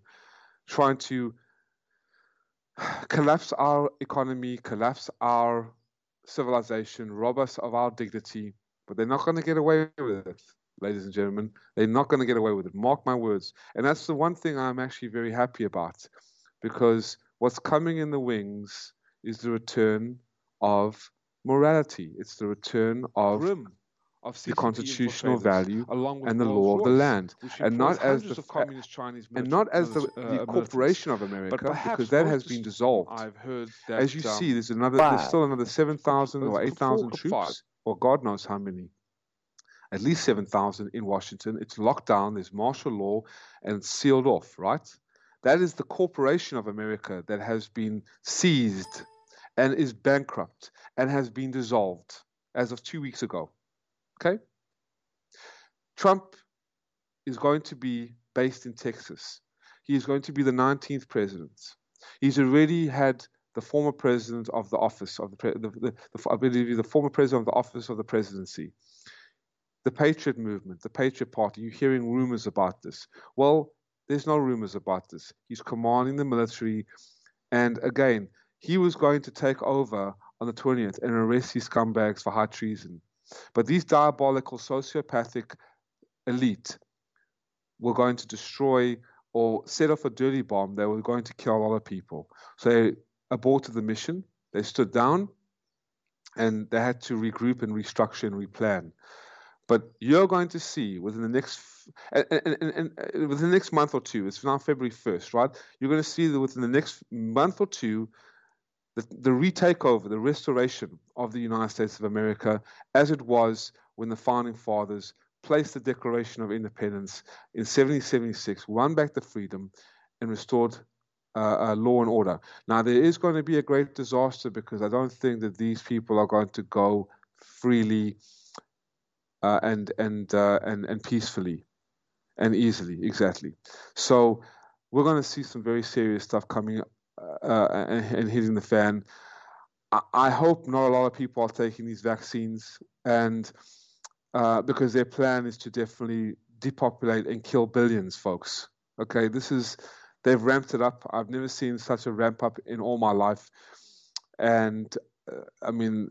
trying to collapse our economy, collapse our civilization, rob us of our dignity. But they're not going to get away with it, ladies and gentlemen. They're not going to get away with it. Mark my words. And that's the one thing I'm actually very happy about, because What's coming in the wings is the return of morality. It's the return of of the constitutional value and the law of the land, and not as the communist Chinese and not as the, the uh, corporation of America, because that has been dissolved. I've heard that, as you um, see, there's another, there's still another seven thousand or eight thousand troops, or God knows how many. At least seven thousand in Washington. It's locked down. There's martial law, and sealed off. Right? That is the corporation of America that has been seized and is bankrupt and has been dissolved as of two weeks ago. Okay? Trump is going to be based in Texas. He is going to be the 19th president. He's already had the former president of the office of the, the, the, the the former president of the office of the presidency. The Patriot movement, the Patriot Party, you're hearing rumors about this. Well, there's no rumors about this. He's commanding the military. And again, he was going to take over on the 20th and arrest these scumbags for high treason. But these diabolical sociopathic elite were going to destroy or set off a dirty bomb. They were going to kill a lot of people. So they aborted the mission. They stood down and they had to regroup and restructure and replan. But you're going to see within the next and, and, and, and, within the next month or two, it's now February 1st, right? You're going to see that within the next month or two, the, the retakeover, the restoration of the United States of America as it was when the founding fathers placed the Declaration of Independence in 1776, won back the freedom, and restored uh, uh, law and order. Now, there is going to be a great disaster because I don't think that these people are going to go freely uh, and and uh, and and peacefully and easily. Exactly. So we're going to see some very serious stuff coming uh, uh, and, and, hitting the fan. I, I, hope not a lot of people are taking these vaccines, and uh, because their plan is to definitely depopulate and kill billions, folks. Okay, this is they've ramped it up. I've never seen such a ramp up in all my life, and I mean,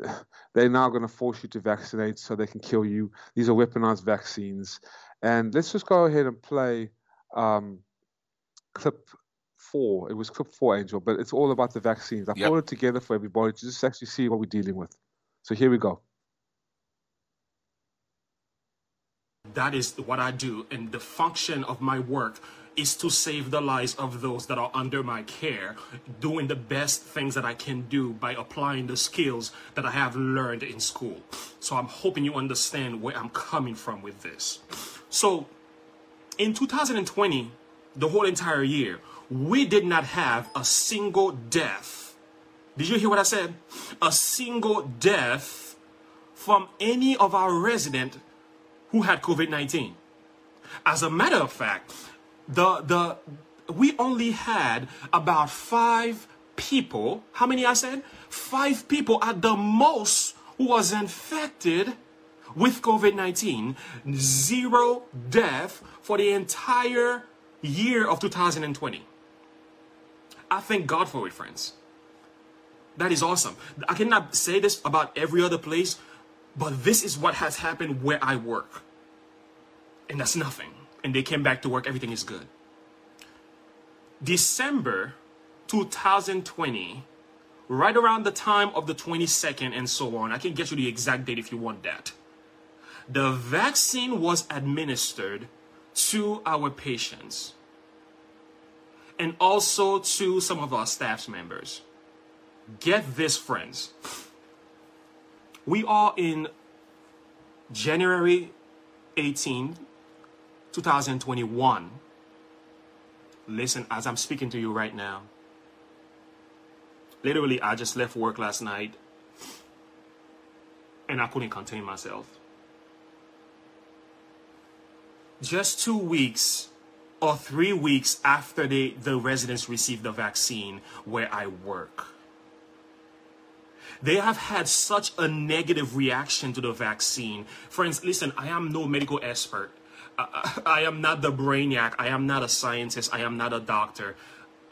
they're now going to force you to vaccinate so they can kill you. These are weaponized vaccines. And let's just go ahead and play um, clip four. It was clip four, Angel, but it's all about the vaccines. I yep. put it together for everybody to just actually see what we're dealing with. So here we go. That is what I do, and the function of my work is to save the lives of those that are under my care, doing the best things that I can do by applying the skills that I have learned in school. So I'm hoping you understand where I'm coming from with this. So in 2020, the whole entire year, we did not have a single death. Did you hear what I said? A single death from any of our resident who had COVID 19. As a matter of fact, the the we only had about five people. How many I said? Five people at the most who was infected with COVID-19. Zero death for the entire year of 2020. I thank God for it, friends. That is awesome. I cannot say this about every other place, but this is what has happened where I work. And that's nothing and they came back to work, everything is good. December 2020, right around the time of the 22nd and so on, I can get you the exact date if you want that. The vaccine was administered to our patients. and also to some of our staff members. Get this, friends. We are in January 18, 2021. Listen, as I'm speaking to you right now, literally, I just left work last night and I couldn't contain myself. Just two weeks or three weeks after the, the residents received the vaccine where I work. They have had such a negative reaction to the vaccine. Friends, listen, I am no medical expert. I, am not the brainiac. I am not a scientist. I am not a doctor.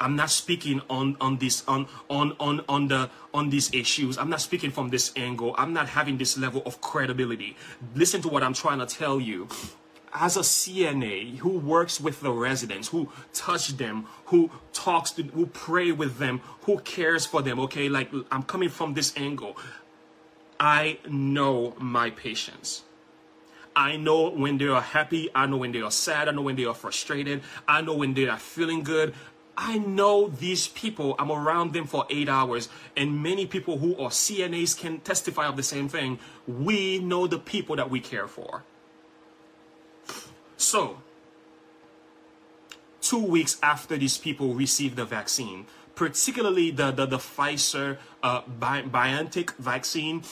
I'm not speaking on on this on on on on the on these issues. I'm not speaking from this angle. I'm not having this level of credibility. Listen to what I'm trying to tell you. As a CNA who works with the residents, who touch them, who talks to, who pray with them, who cares for them. Okay, like I'm coming from this angle. I know my patients. I know when they are happy. I know when they are sad. I know when they are frustrated. I know when they are feeling good. I know these people. I'm around them for eight hours, and many people who are CNAs can testify of the same thing. We know the people that we care for. So, two weeks after these people received the vaccine, particularly the, the, the Pfizer uh, BioNTech vaccine,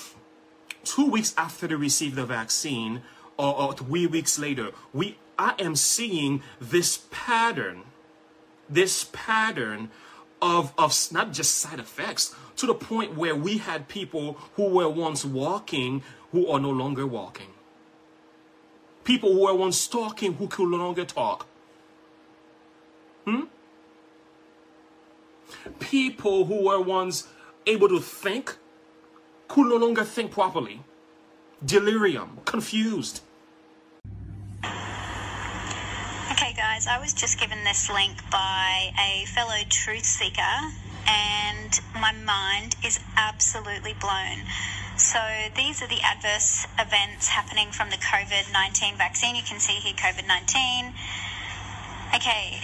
two weeks after they received the vaccine, or, or three weeks later, we I am seeing this pattern, this pattern of, of not just side effects, to the point where we had people who were once walking who are no longer walking. People who were once talking who could no longer talk. Hmm? People who were once able to think could no longer think properly. Delirium, confused. Okay, guys, I was just given this link by a fellow truth seeker, and my mind is absolutely blown. So, these are the adverse events happening from the COVID 19 vaccine. You can see here COVID 19. Okay,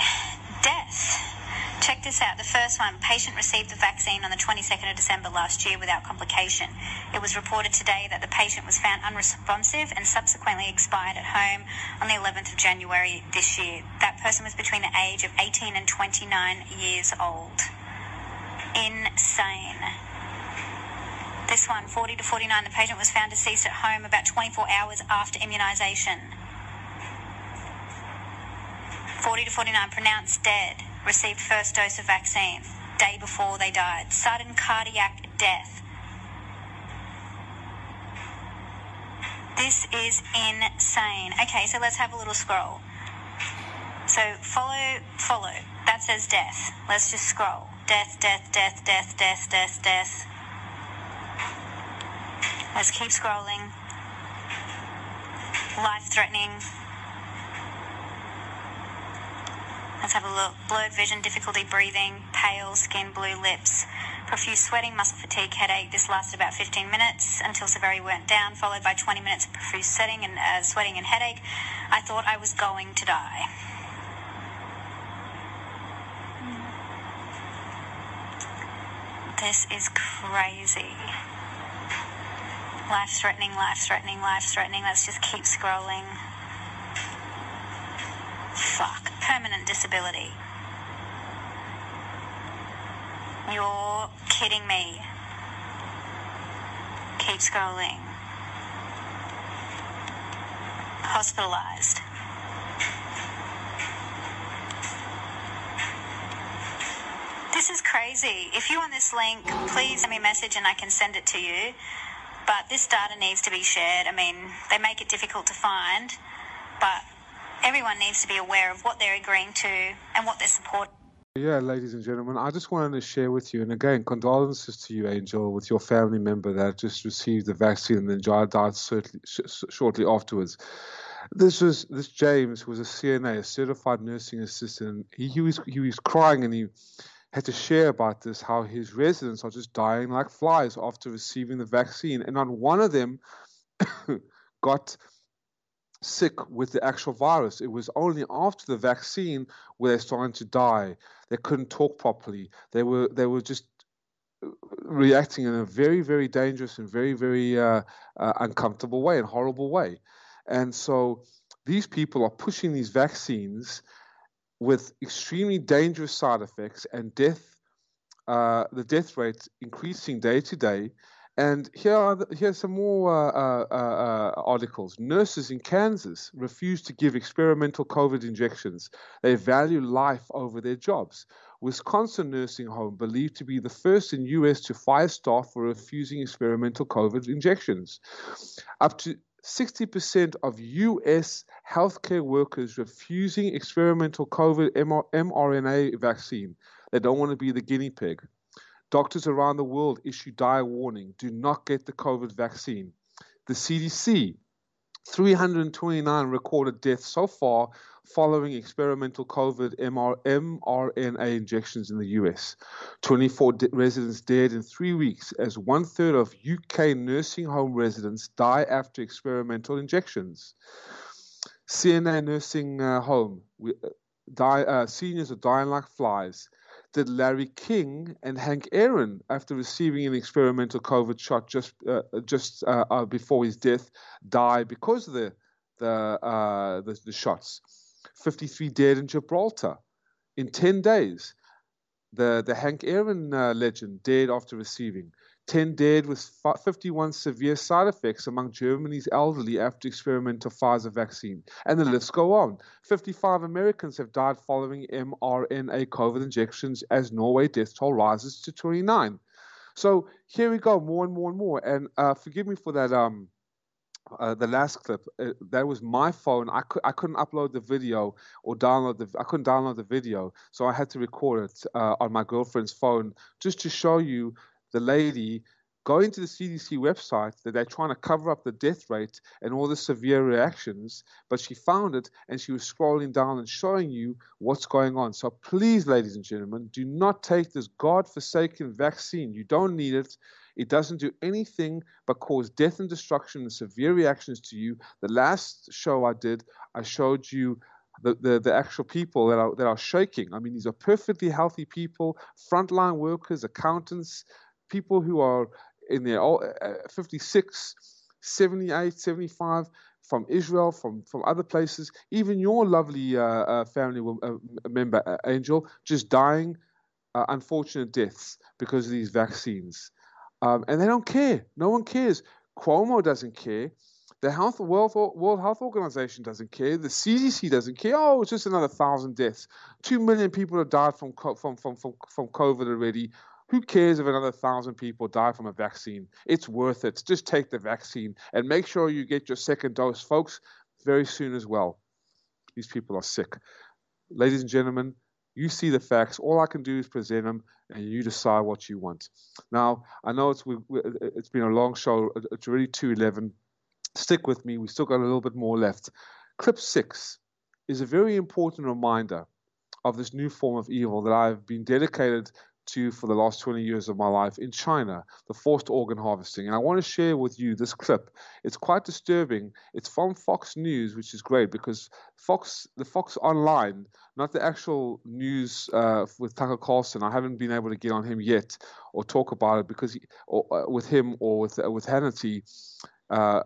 death. Check this out. The first one patient received the vaccine on the 22nd of December last year without complication. It was reported today that the patient was found unresponsive and subsequently expired at home on the 11th of January this year. That person was between the age of 18 and 29 years old. Insane. This one, 40 to 49, the patient was found deceased at home about 24 hours after immunisation. 40 to 49, pronounced dead, received first dose of vaccine, day before they died. Sudden cardiac death. This is insane. Okay, so let's have a little scroll. So follow, follow. That says death. Let's just scroll. Death, death, death, death, death, death, death. Let's keep scrolling. Life threatening. Let's have a look. Blurred vision, difficulty breathing, pale skin, blue lips, profuse sweating, muscle fatigue, headache. This lasted about 15 minutes until severity went down, followed by 20 minutes of profuse sweating and uh, sweating and headache. I thought I was going to die. This is crazy. Life threatening, life threatening, life threatening. Let's just keep scrolling. Fuck. Permanent disability. You're kidding me. Keep scrolling. Hospitalized. This is crazy. If you want this link, please send me a message and I can send it to you. But this data needs to be shared. I mean, they make it difficult to find, but everyone needs to be aware of what they're agreeing to and what they're supporting. Yeah, ladies and gentlemen, I just wanted to share with you, and again, condolences to you, Angel, with your family member that just received the vaccine and then died certainly, sh- shortly afterwards. This was this James, who was a CNA, a certified nursing assistant. He, he was he was crying and he had to share about this, how his residents are just dying like flies after receiving the vaccine, and not one of them got sick with the actual virus. It was only after the vaccine where they're starting to die. They couldn't talk properly. They were they were just uh, reacting in a very very dangerous and very very uh, uh, uncomfortable way and horrible way. And so these people are pushing these vaccines with extremely dangerous side effects and death, uh, the death rate increasing day to day. And here are the, here's some more uh, uh, uh, articles. Nurses in Kansas refuse to give experimental COVID injections. They value life over their jobs. Wisconsin nursing home believed to be the first in U.S. to fire staff for refusing experimental COVID injections. Up to 60% of US healthcare workers refusing experimental COVID mRNA vaccine. They don't want to be the guinea pig. Doctors around the world issue dire warning do not get the COVID vaccine. The CDC 329 recorded deaths so far following experimental COVID MR, mRNA injections in the US. 24 de- residents dead in three weeks as one third of UK nursing home residents die after experimental injections. CNA nursing uh, home, we, uh, die, uh, seniors are dying like flies did Larry King and Hank Aaron, after receiving an experimental COVID shot just uh, just uh, uh, before his death, die because of the the, uh, the, the shots. 53 dead in Gibraltar in 10 days. The the Hank Aaron uh, legend died after receiving. 10 dead with 51 severe side effects among Germany's elderly after experimental Pfizer vaccine. And the list go on. 55 Americans have died following mRNA COVID injections as Norway death toll rises to 29. So here we go, more and more and more. And uh, forgive me for that. Um, uh, the last clip uh, that was my phone I, could, I couldn't upload the video or download the i couldn't download the video so i had to record it uh, on my girlfriend's phone just to show you the lady going to the CDC website that they're trying to cover up the death rate and all the severe reactions, but she found it and she was scrolling down and showing you what's going on. So please, ladies and gentlemen, do not take this God-forsaken vaccine. You don't need it. It doesn't do anything but cause death and destruction and severe reactions to you. The last show I did, I showed you the, the, the, actual people that are, that are shaking. I mean, these are perfectly healthy people, frontline workers, accountants, people who are in their uh, 56, 78, 75 from Israel, from, from other places, even your lovely uh, uh, family uh, member, uh, Angel, just dying uh, unfortunate deaths because of these vaccines. Um, and they don't care. No one cares. Cuomo doesn't care. The Health World, World Health Organization doesn't care. The CDC doesn't care. Oh, it's just another thousand deaths. Two million people have died from from from from, from COVID already. Who cares if another thousand people die from a vaccine? It's worth it. Just take the vaccine and make sure you get your second dose, folks, very soon as well. These people are sick. Ladies and gentlemen, you see the facts. All I can do is present them, and you decide what you want. Now, I know it's it's been a long show. It's already two eleven. Stick with me. We still got a little bit more left. Clip six is a very important reminder of this new form of evil that I've been dedicated to for the last 20 years of my life in China, the forced organ harvesting. And I want to share with you this clip. It's quite disturbing. It's from Fox News, which is great because Fox, the Fox Online, not the actual news uh, with Tucker Carlson. I haven't been able to get on him yet or talk about it because he, or, uh, with him or with uh, with Hannity. Uh,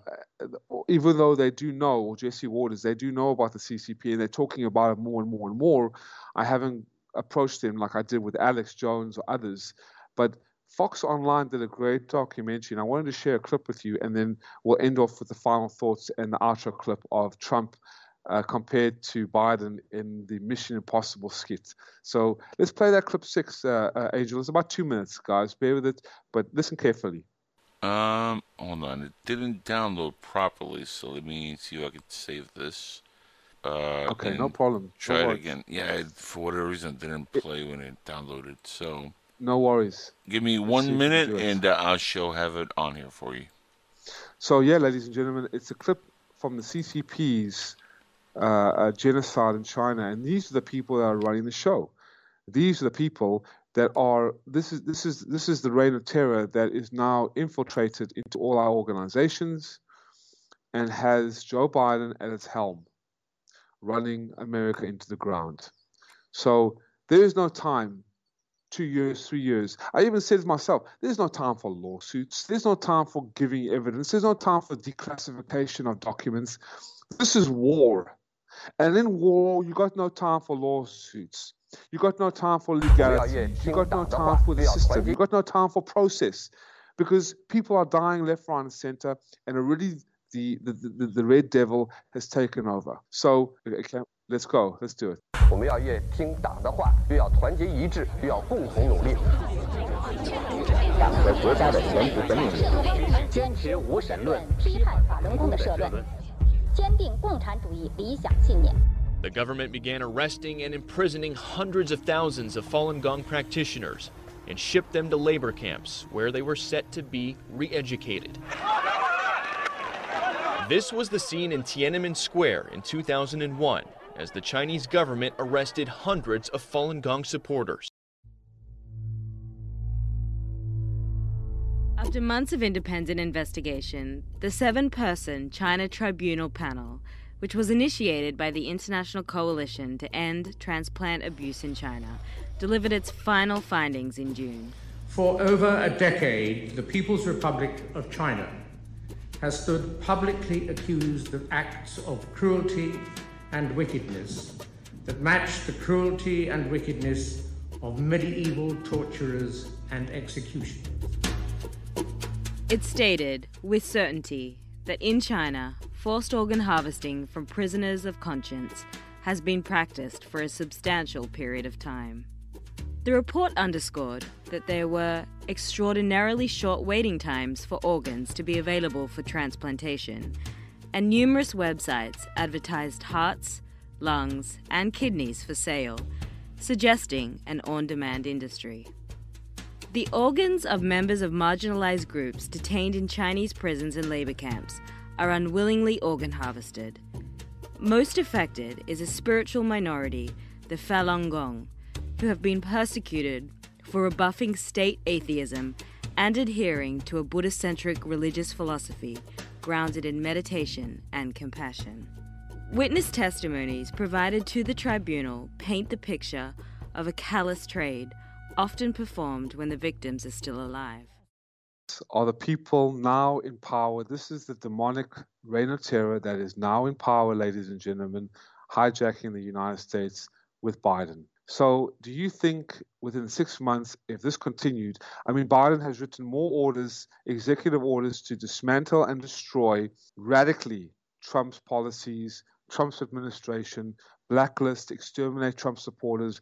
even though they do know, or Jesse Watters, they do know about the CCP and they're talking about it more and more and more. I haven't approach him like I did with Alex Jones or others. But Fox Online did a great documentary, and I wanted to share a clip with you, and then we'll end off with the final thoughts and the outro clip of Trump uh, compared to Biden in the Mission Impossible skit. So let's play that clip six, uh, uh, Angel. It's about two minutes, guys. Bear with it, but listen carefully. Um, hold on. It didn't download properly, so let me see if I can save this. Uh, okay, no problem. Try no it again. Yeah, it, for whatever reason, it didn't play when it downloaded. So no worries. Give me one minute, and uh, I shall have it on here for you. So yeah, ladies and gentlemen, it's a clip from the CCP's uh, uh, genocide in China, and these are the people that are running the show. These are the people that are this is this is this is the reign of terror that is now infiltrated into all our organizations and has Joe Biden at its helm running America into the ground. So There is no time two years, three years. I even said to myself, there's no time for lawsuits. There's no time for giving evidence. There's no time for declassification of documents. This is war. And in war, you got no time for lawsuits. You got no time for legality. You got no time for the system. You got no time for process. Because people are dying left, right, and center, and already the, the, the, the red devil has taken over. So, okay, let's go. Let's do it. 我们要越听党的话，越要团结一致，越要共同努力。党和国家的前途和命运，坚持无神论，批判法轮功的社论，坚定共产主义理想信念。The government began arresting and imprisoning hundreds of thousands of Falun Gong practitioners and shipped them to labor camps where they were set to be re educated. This was the scene in Tiananmen Square in 2001 as the Chinese government arrested hundreds of Falun Gong supporters. After months of independent investigation, the seven person China Tribunal panel, which was initiated by the International Coalition to End Transplant Abuse in China, delivered its final findings in June. For over a decade, the People's Republic of China has stood publicly accused of acts of cruelty and wickedness that match the cruelty and wickedness of medieval torturers and executioners. It stated, with certainty, that in China, forced organ harvesting from prisoners of conscience has been practiced for a substantial period of time. The report underscored that there were extraordinarily short waiting times for organs to be available for transplantation and numerous websites advertised hearts, lungs, and kidneys for sale, suggesting an on demand industry. The organs of members of marginalized groups detained in Chinese prisons and labor camps are unwillingly organ harvested. Most affected is a spiritual minority, the Falun Gong, who have been persecuted for rebuffing state atheism and adhering to a Buddhist centric religious philosophy grounded in meditation and compassion. Witness testimonies provided to the tribunal paint the picture of a callous trade, often performed when the victims are still alive. Are the people now in power? This is the demonic reign of terror that is now in power, ladies and gentlemen, hijacking the United States with Biden. So, do you think within six months, if this continued, I mean, Biden has written more orders, executive orders to dismantle and destroy radically Trump's policies, Trump's administration, blacklist, exterminate Trump supporters.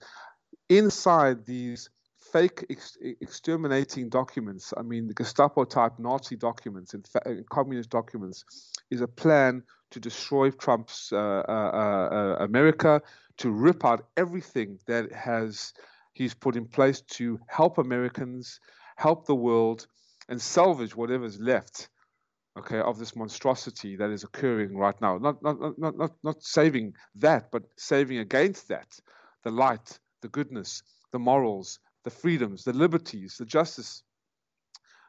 Inside these fake ex- exterminating documents, I mean, the Gestapo type Nazi documents and, fa- communist documents, is a plan to destroy Trump's uh, uh, uh, America, to rip out everything that has he's put in place to help Americans, help the world, and salvage whatever's left, okay, of this monstrosity that is occurring right now. Not not not not not saving that, but saving against that, the light, the goodness, the morals, the freedoms, the liberties, the justice.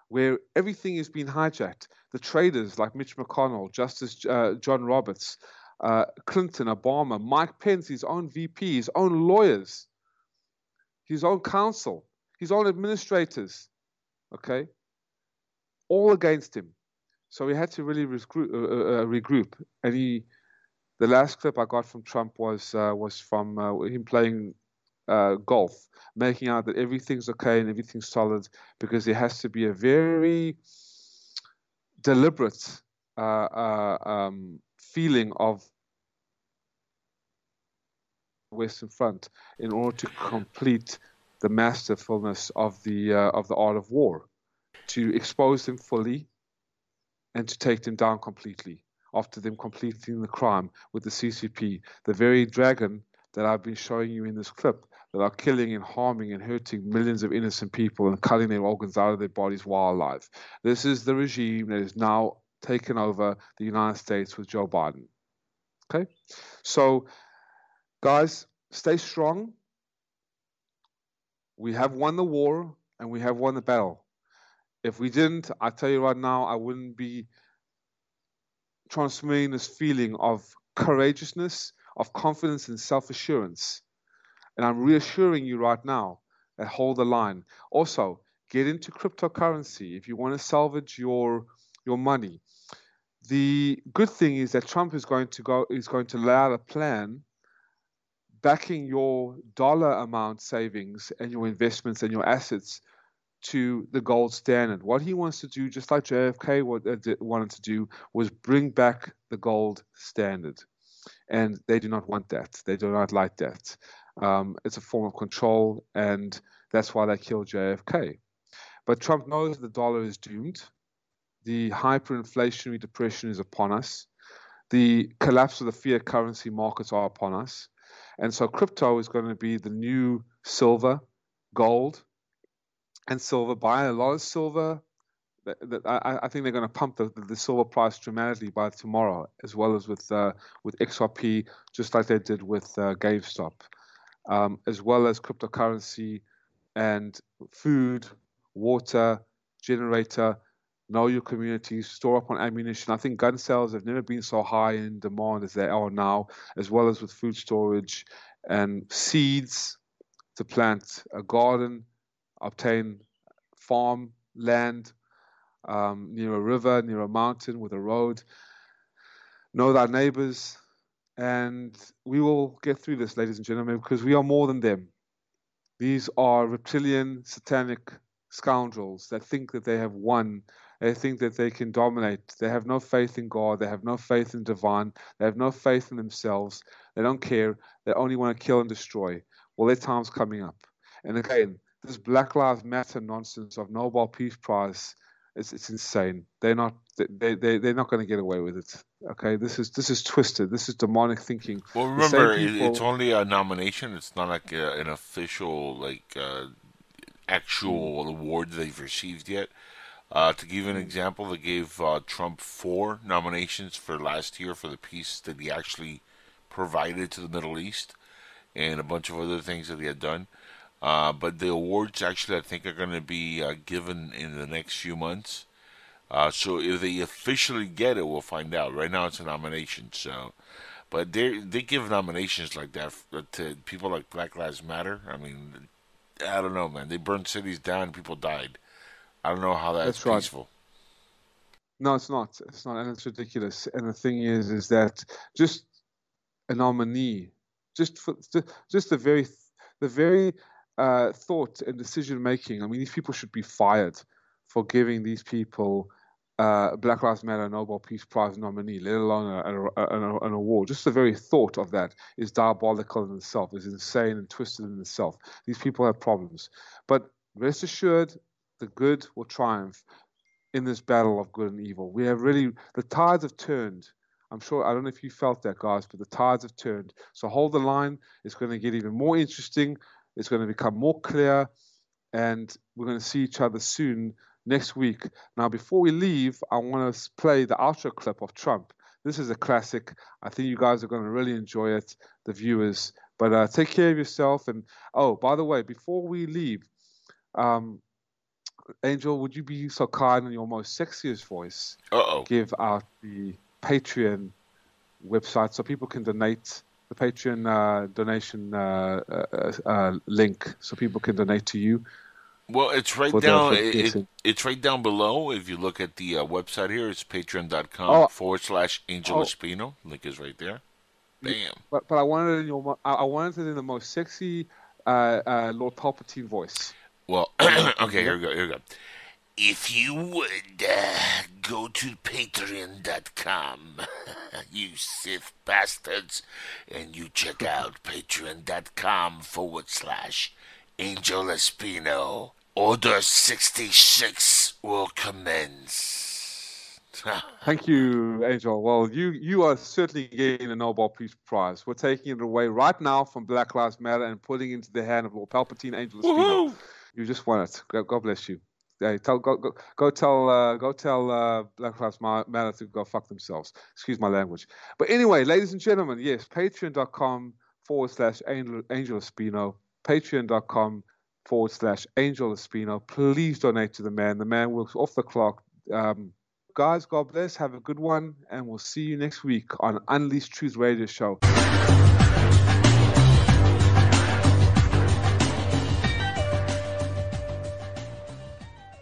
Where everything is being hijacked, the traders like Mitch McConnell, Justice uh, John Roberts, uh, Clinton, Obama, Mike Pence, his own VP, his own lawyers, his own counsel, his own administrators, okay, all against him. So he had to really regroup. Uh, uh, uh, regroup. And he, the last clip I got from Trump was uh, was from him playing golf, making out that everything's okay and everything's solid because there has to be a very deliberate um, feeling of Western Front in order to complete the masterfulness of the uh, of the art of war, to expose them fully, and to take them down completely after them completing the crime with the CCP, the very dragon that I've been showing you in this clip that are killing and harming and hurting millions of innocent people and cutting their organs out of their bodies while alive. This is the regime that is now taken over the United States with Joe Biden. Okay? So, guys, stay strong. We have won the war and we have won the battle. If we didn't, I tell you right now, I wouldn't be transmitting this feeling of courageousness, of confidence and self assurance. And I'm reassuring you right now that hold the line. Also, get into cryptocurrency if you want to salvage your your money. The good thing is that Trump is going to go is going to lay out a plan backing your dollar amount savings and your investments and your assets to the gold standard. What he wants to do, just like JFK uh, wanted to do, was bring back the gold standard. And they do not want that. They do not like that. Um, it's a form of control, and that's why they killed JFK. But Trump knows the dollar is doomed. The hyperinflationary depression is upon us. The collapse of the fiat currency markets are upon us. And so crypto is going to be the new silver, gold, and silver. Buy a lot of silver. I, think they're going to pump the, the, silver price dramatically by tomorrow, as well as with uh, with XRP, just like they did with uh, GameStop, um, as well as cryptocurrency and food, water, generator. Know your community, store up on ammunition. I think gun sales have never been so high in demand as they are now, as well as with food storage and seeds to plant a garden obtain farm land um, near a river, near a mountain with a road. Know thy neighbors, and we will get through this, ladies and gentlemen, because we are more than them. These are reptilian, satanic scoundrels that think that they have won. They think that they can dominate. They have no faith in God. They have no faith in divine. They have no faith in themselves. They don't care. They only want to kill and destroy. Well, their time's coming up. And again, this Black Lives Matter nonsense of Nobel Peace Prize, it's, it's insane. They're not they they they're not going to get away with it. Okay, this is this is twisted. This is demonic thinking. Well, remember, people... it's only a nomination. It's not like a, an official like uh, actual mm. award they've received yet. Uh, to give an example, they gave uh, Trump four nominations for last year for the peace that he actually provided to the Middle East, and a bunch of other things that he had done. Uh, but the awards actually, I think, are going to be uh, given in the next few months. Uh, so if they officially get it, we'll find out. Right now, it's a nomination. So, but they they give nominations like that to people like Black Lives Matter. I mean, I don't know, man. They burned cities down, people died. I don't know how that's, that's peaceful. Right. No, it's not. It's not, and it's ridiculous. And the thing is, is that just a nominee, just for just the very the very uh, thought and decision making. I mean, these people should be fired for giving these people uh, Black Lives Matter Nobel Peace Prize nominee, let alone a, a, a, an award. Just the very thought of that is diabolical in itself, is insane and twisted in itself. These people have problems. But rest assured, the good will triumph in this battle of good and evil. We have really, the tides have turned. I'm sure, I don't know if you felt that, guys, but the tides have turned. So hold the line. It's going to get even more interesting. It's going to become more clear, and we're going to see each other soon next week. Now, before we leave, I want to play the outro clip of Trump. This is a classic. I think you guys are going to really enjoy it, the viewers. But uh, take care of yourself. And oh, by the way, before we leave, um, Angel, would you be so kind in your most sexiest voice? Uh-oh. Give out the Patreon website so people can donate the Patreon uh, donation uh, uh, uh, link so people can donate to you. Well, it's right down. it, it, it's right down below. If you look at the uh, website here, it's patreon.com oh. forward slash Angel oh. Espino. Link is right there. Bam. But but I wanted it in your I wanted it in the most sexy uh, Lord Palpatine voice. Well, okay, here we go. Here we go. If you would uh, go to patreon.com, you Sith bastards, and you check out patreon.com forward slash Angel Espino, Order 66 will commence. Thank you, Angel. Well, you, you are certainly getting a Nobel Peace Prize. We're taking it away right now from Black Lives Matter and putting it into the hand of Lord Palpatine, Angel Espino. You just won it. God bless you. Hey, tell go go, go tell uh, go tell uh, Black Lives Matter to go fuck themselves. Excuse my language. But anyway, ladies and gentlemen, yes, patreon.com forward slash Angel, Angel Espino. Patreon.com forward slash Angel Espino. Please donate to the man. The man works off the clock. Um, guys, God bless. Have a good one, and we'll see you next week on Unleashed Truth Radio Show.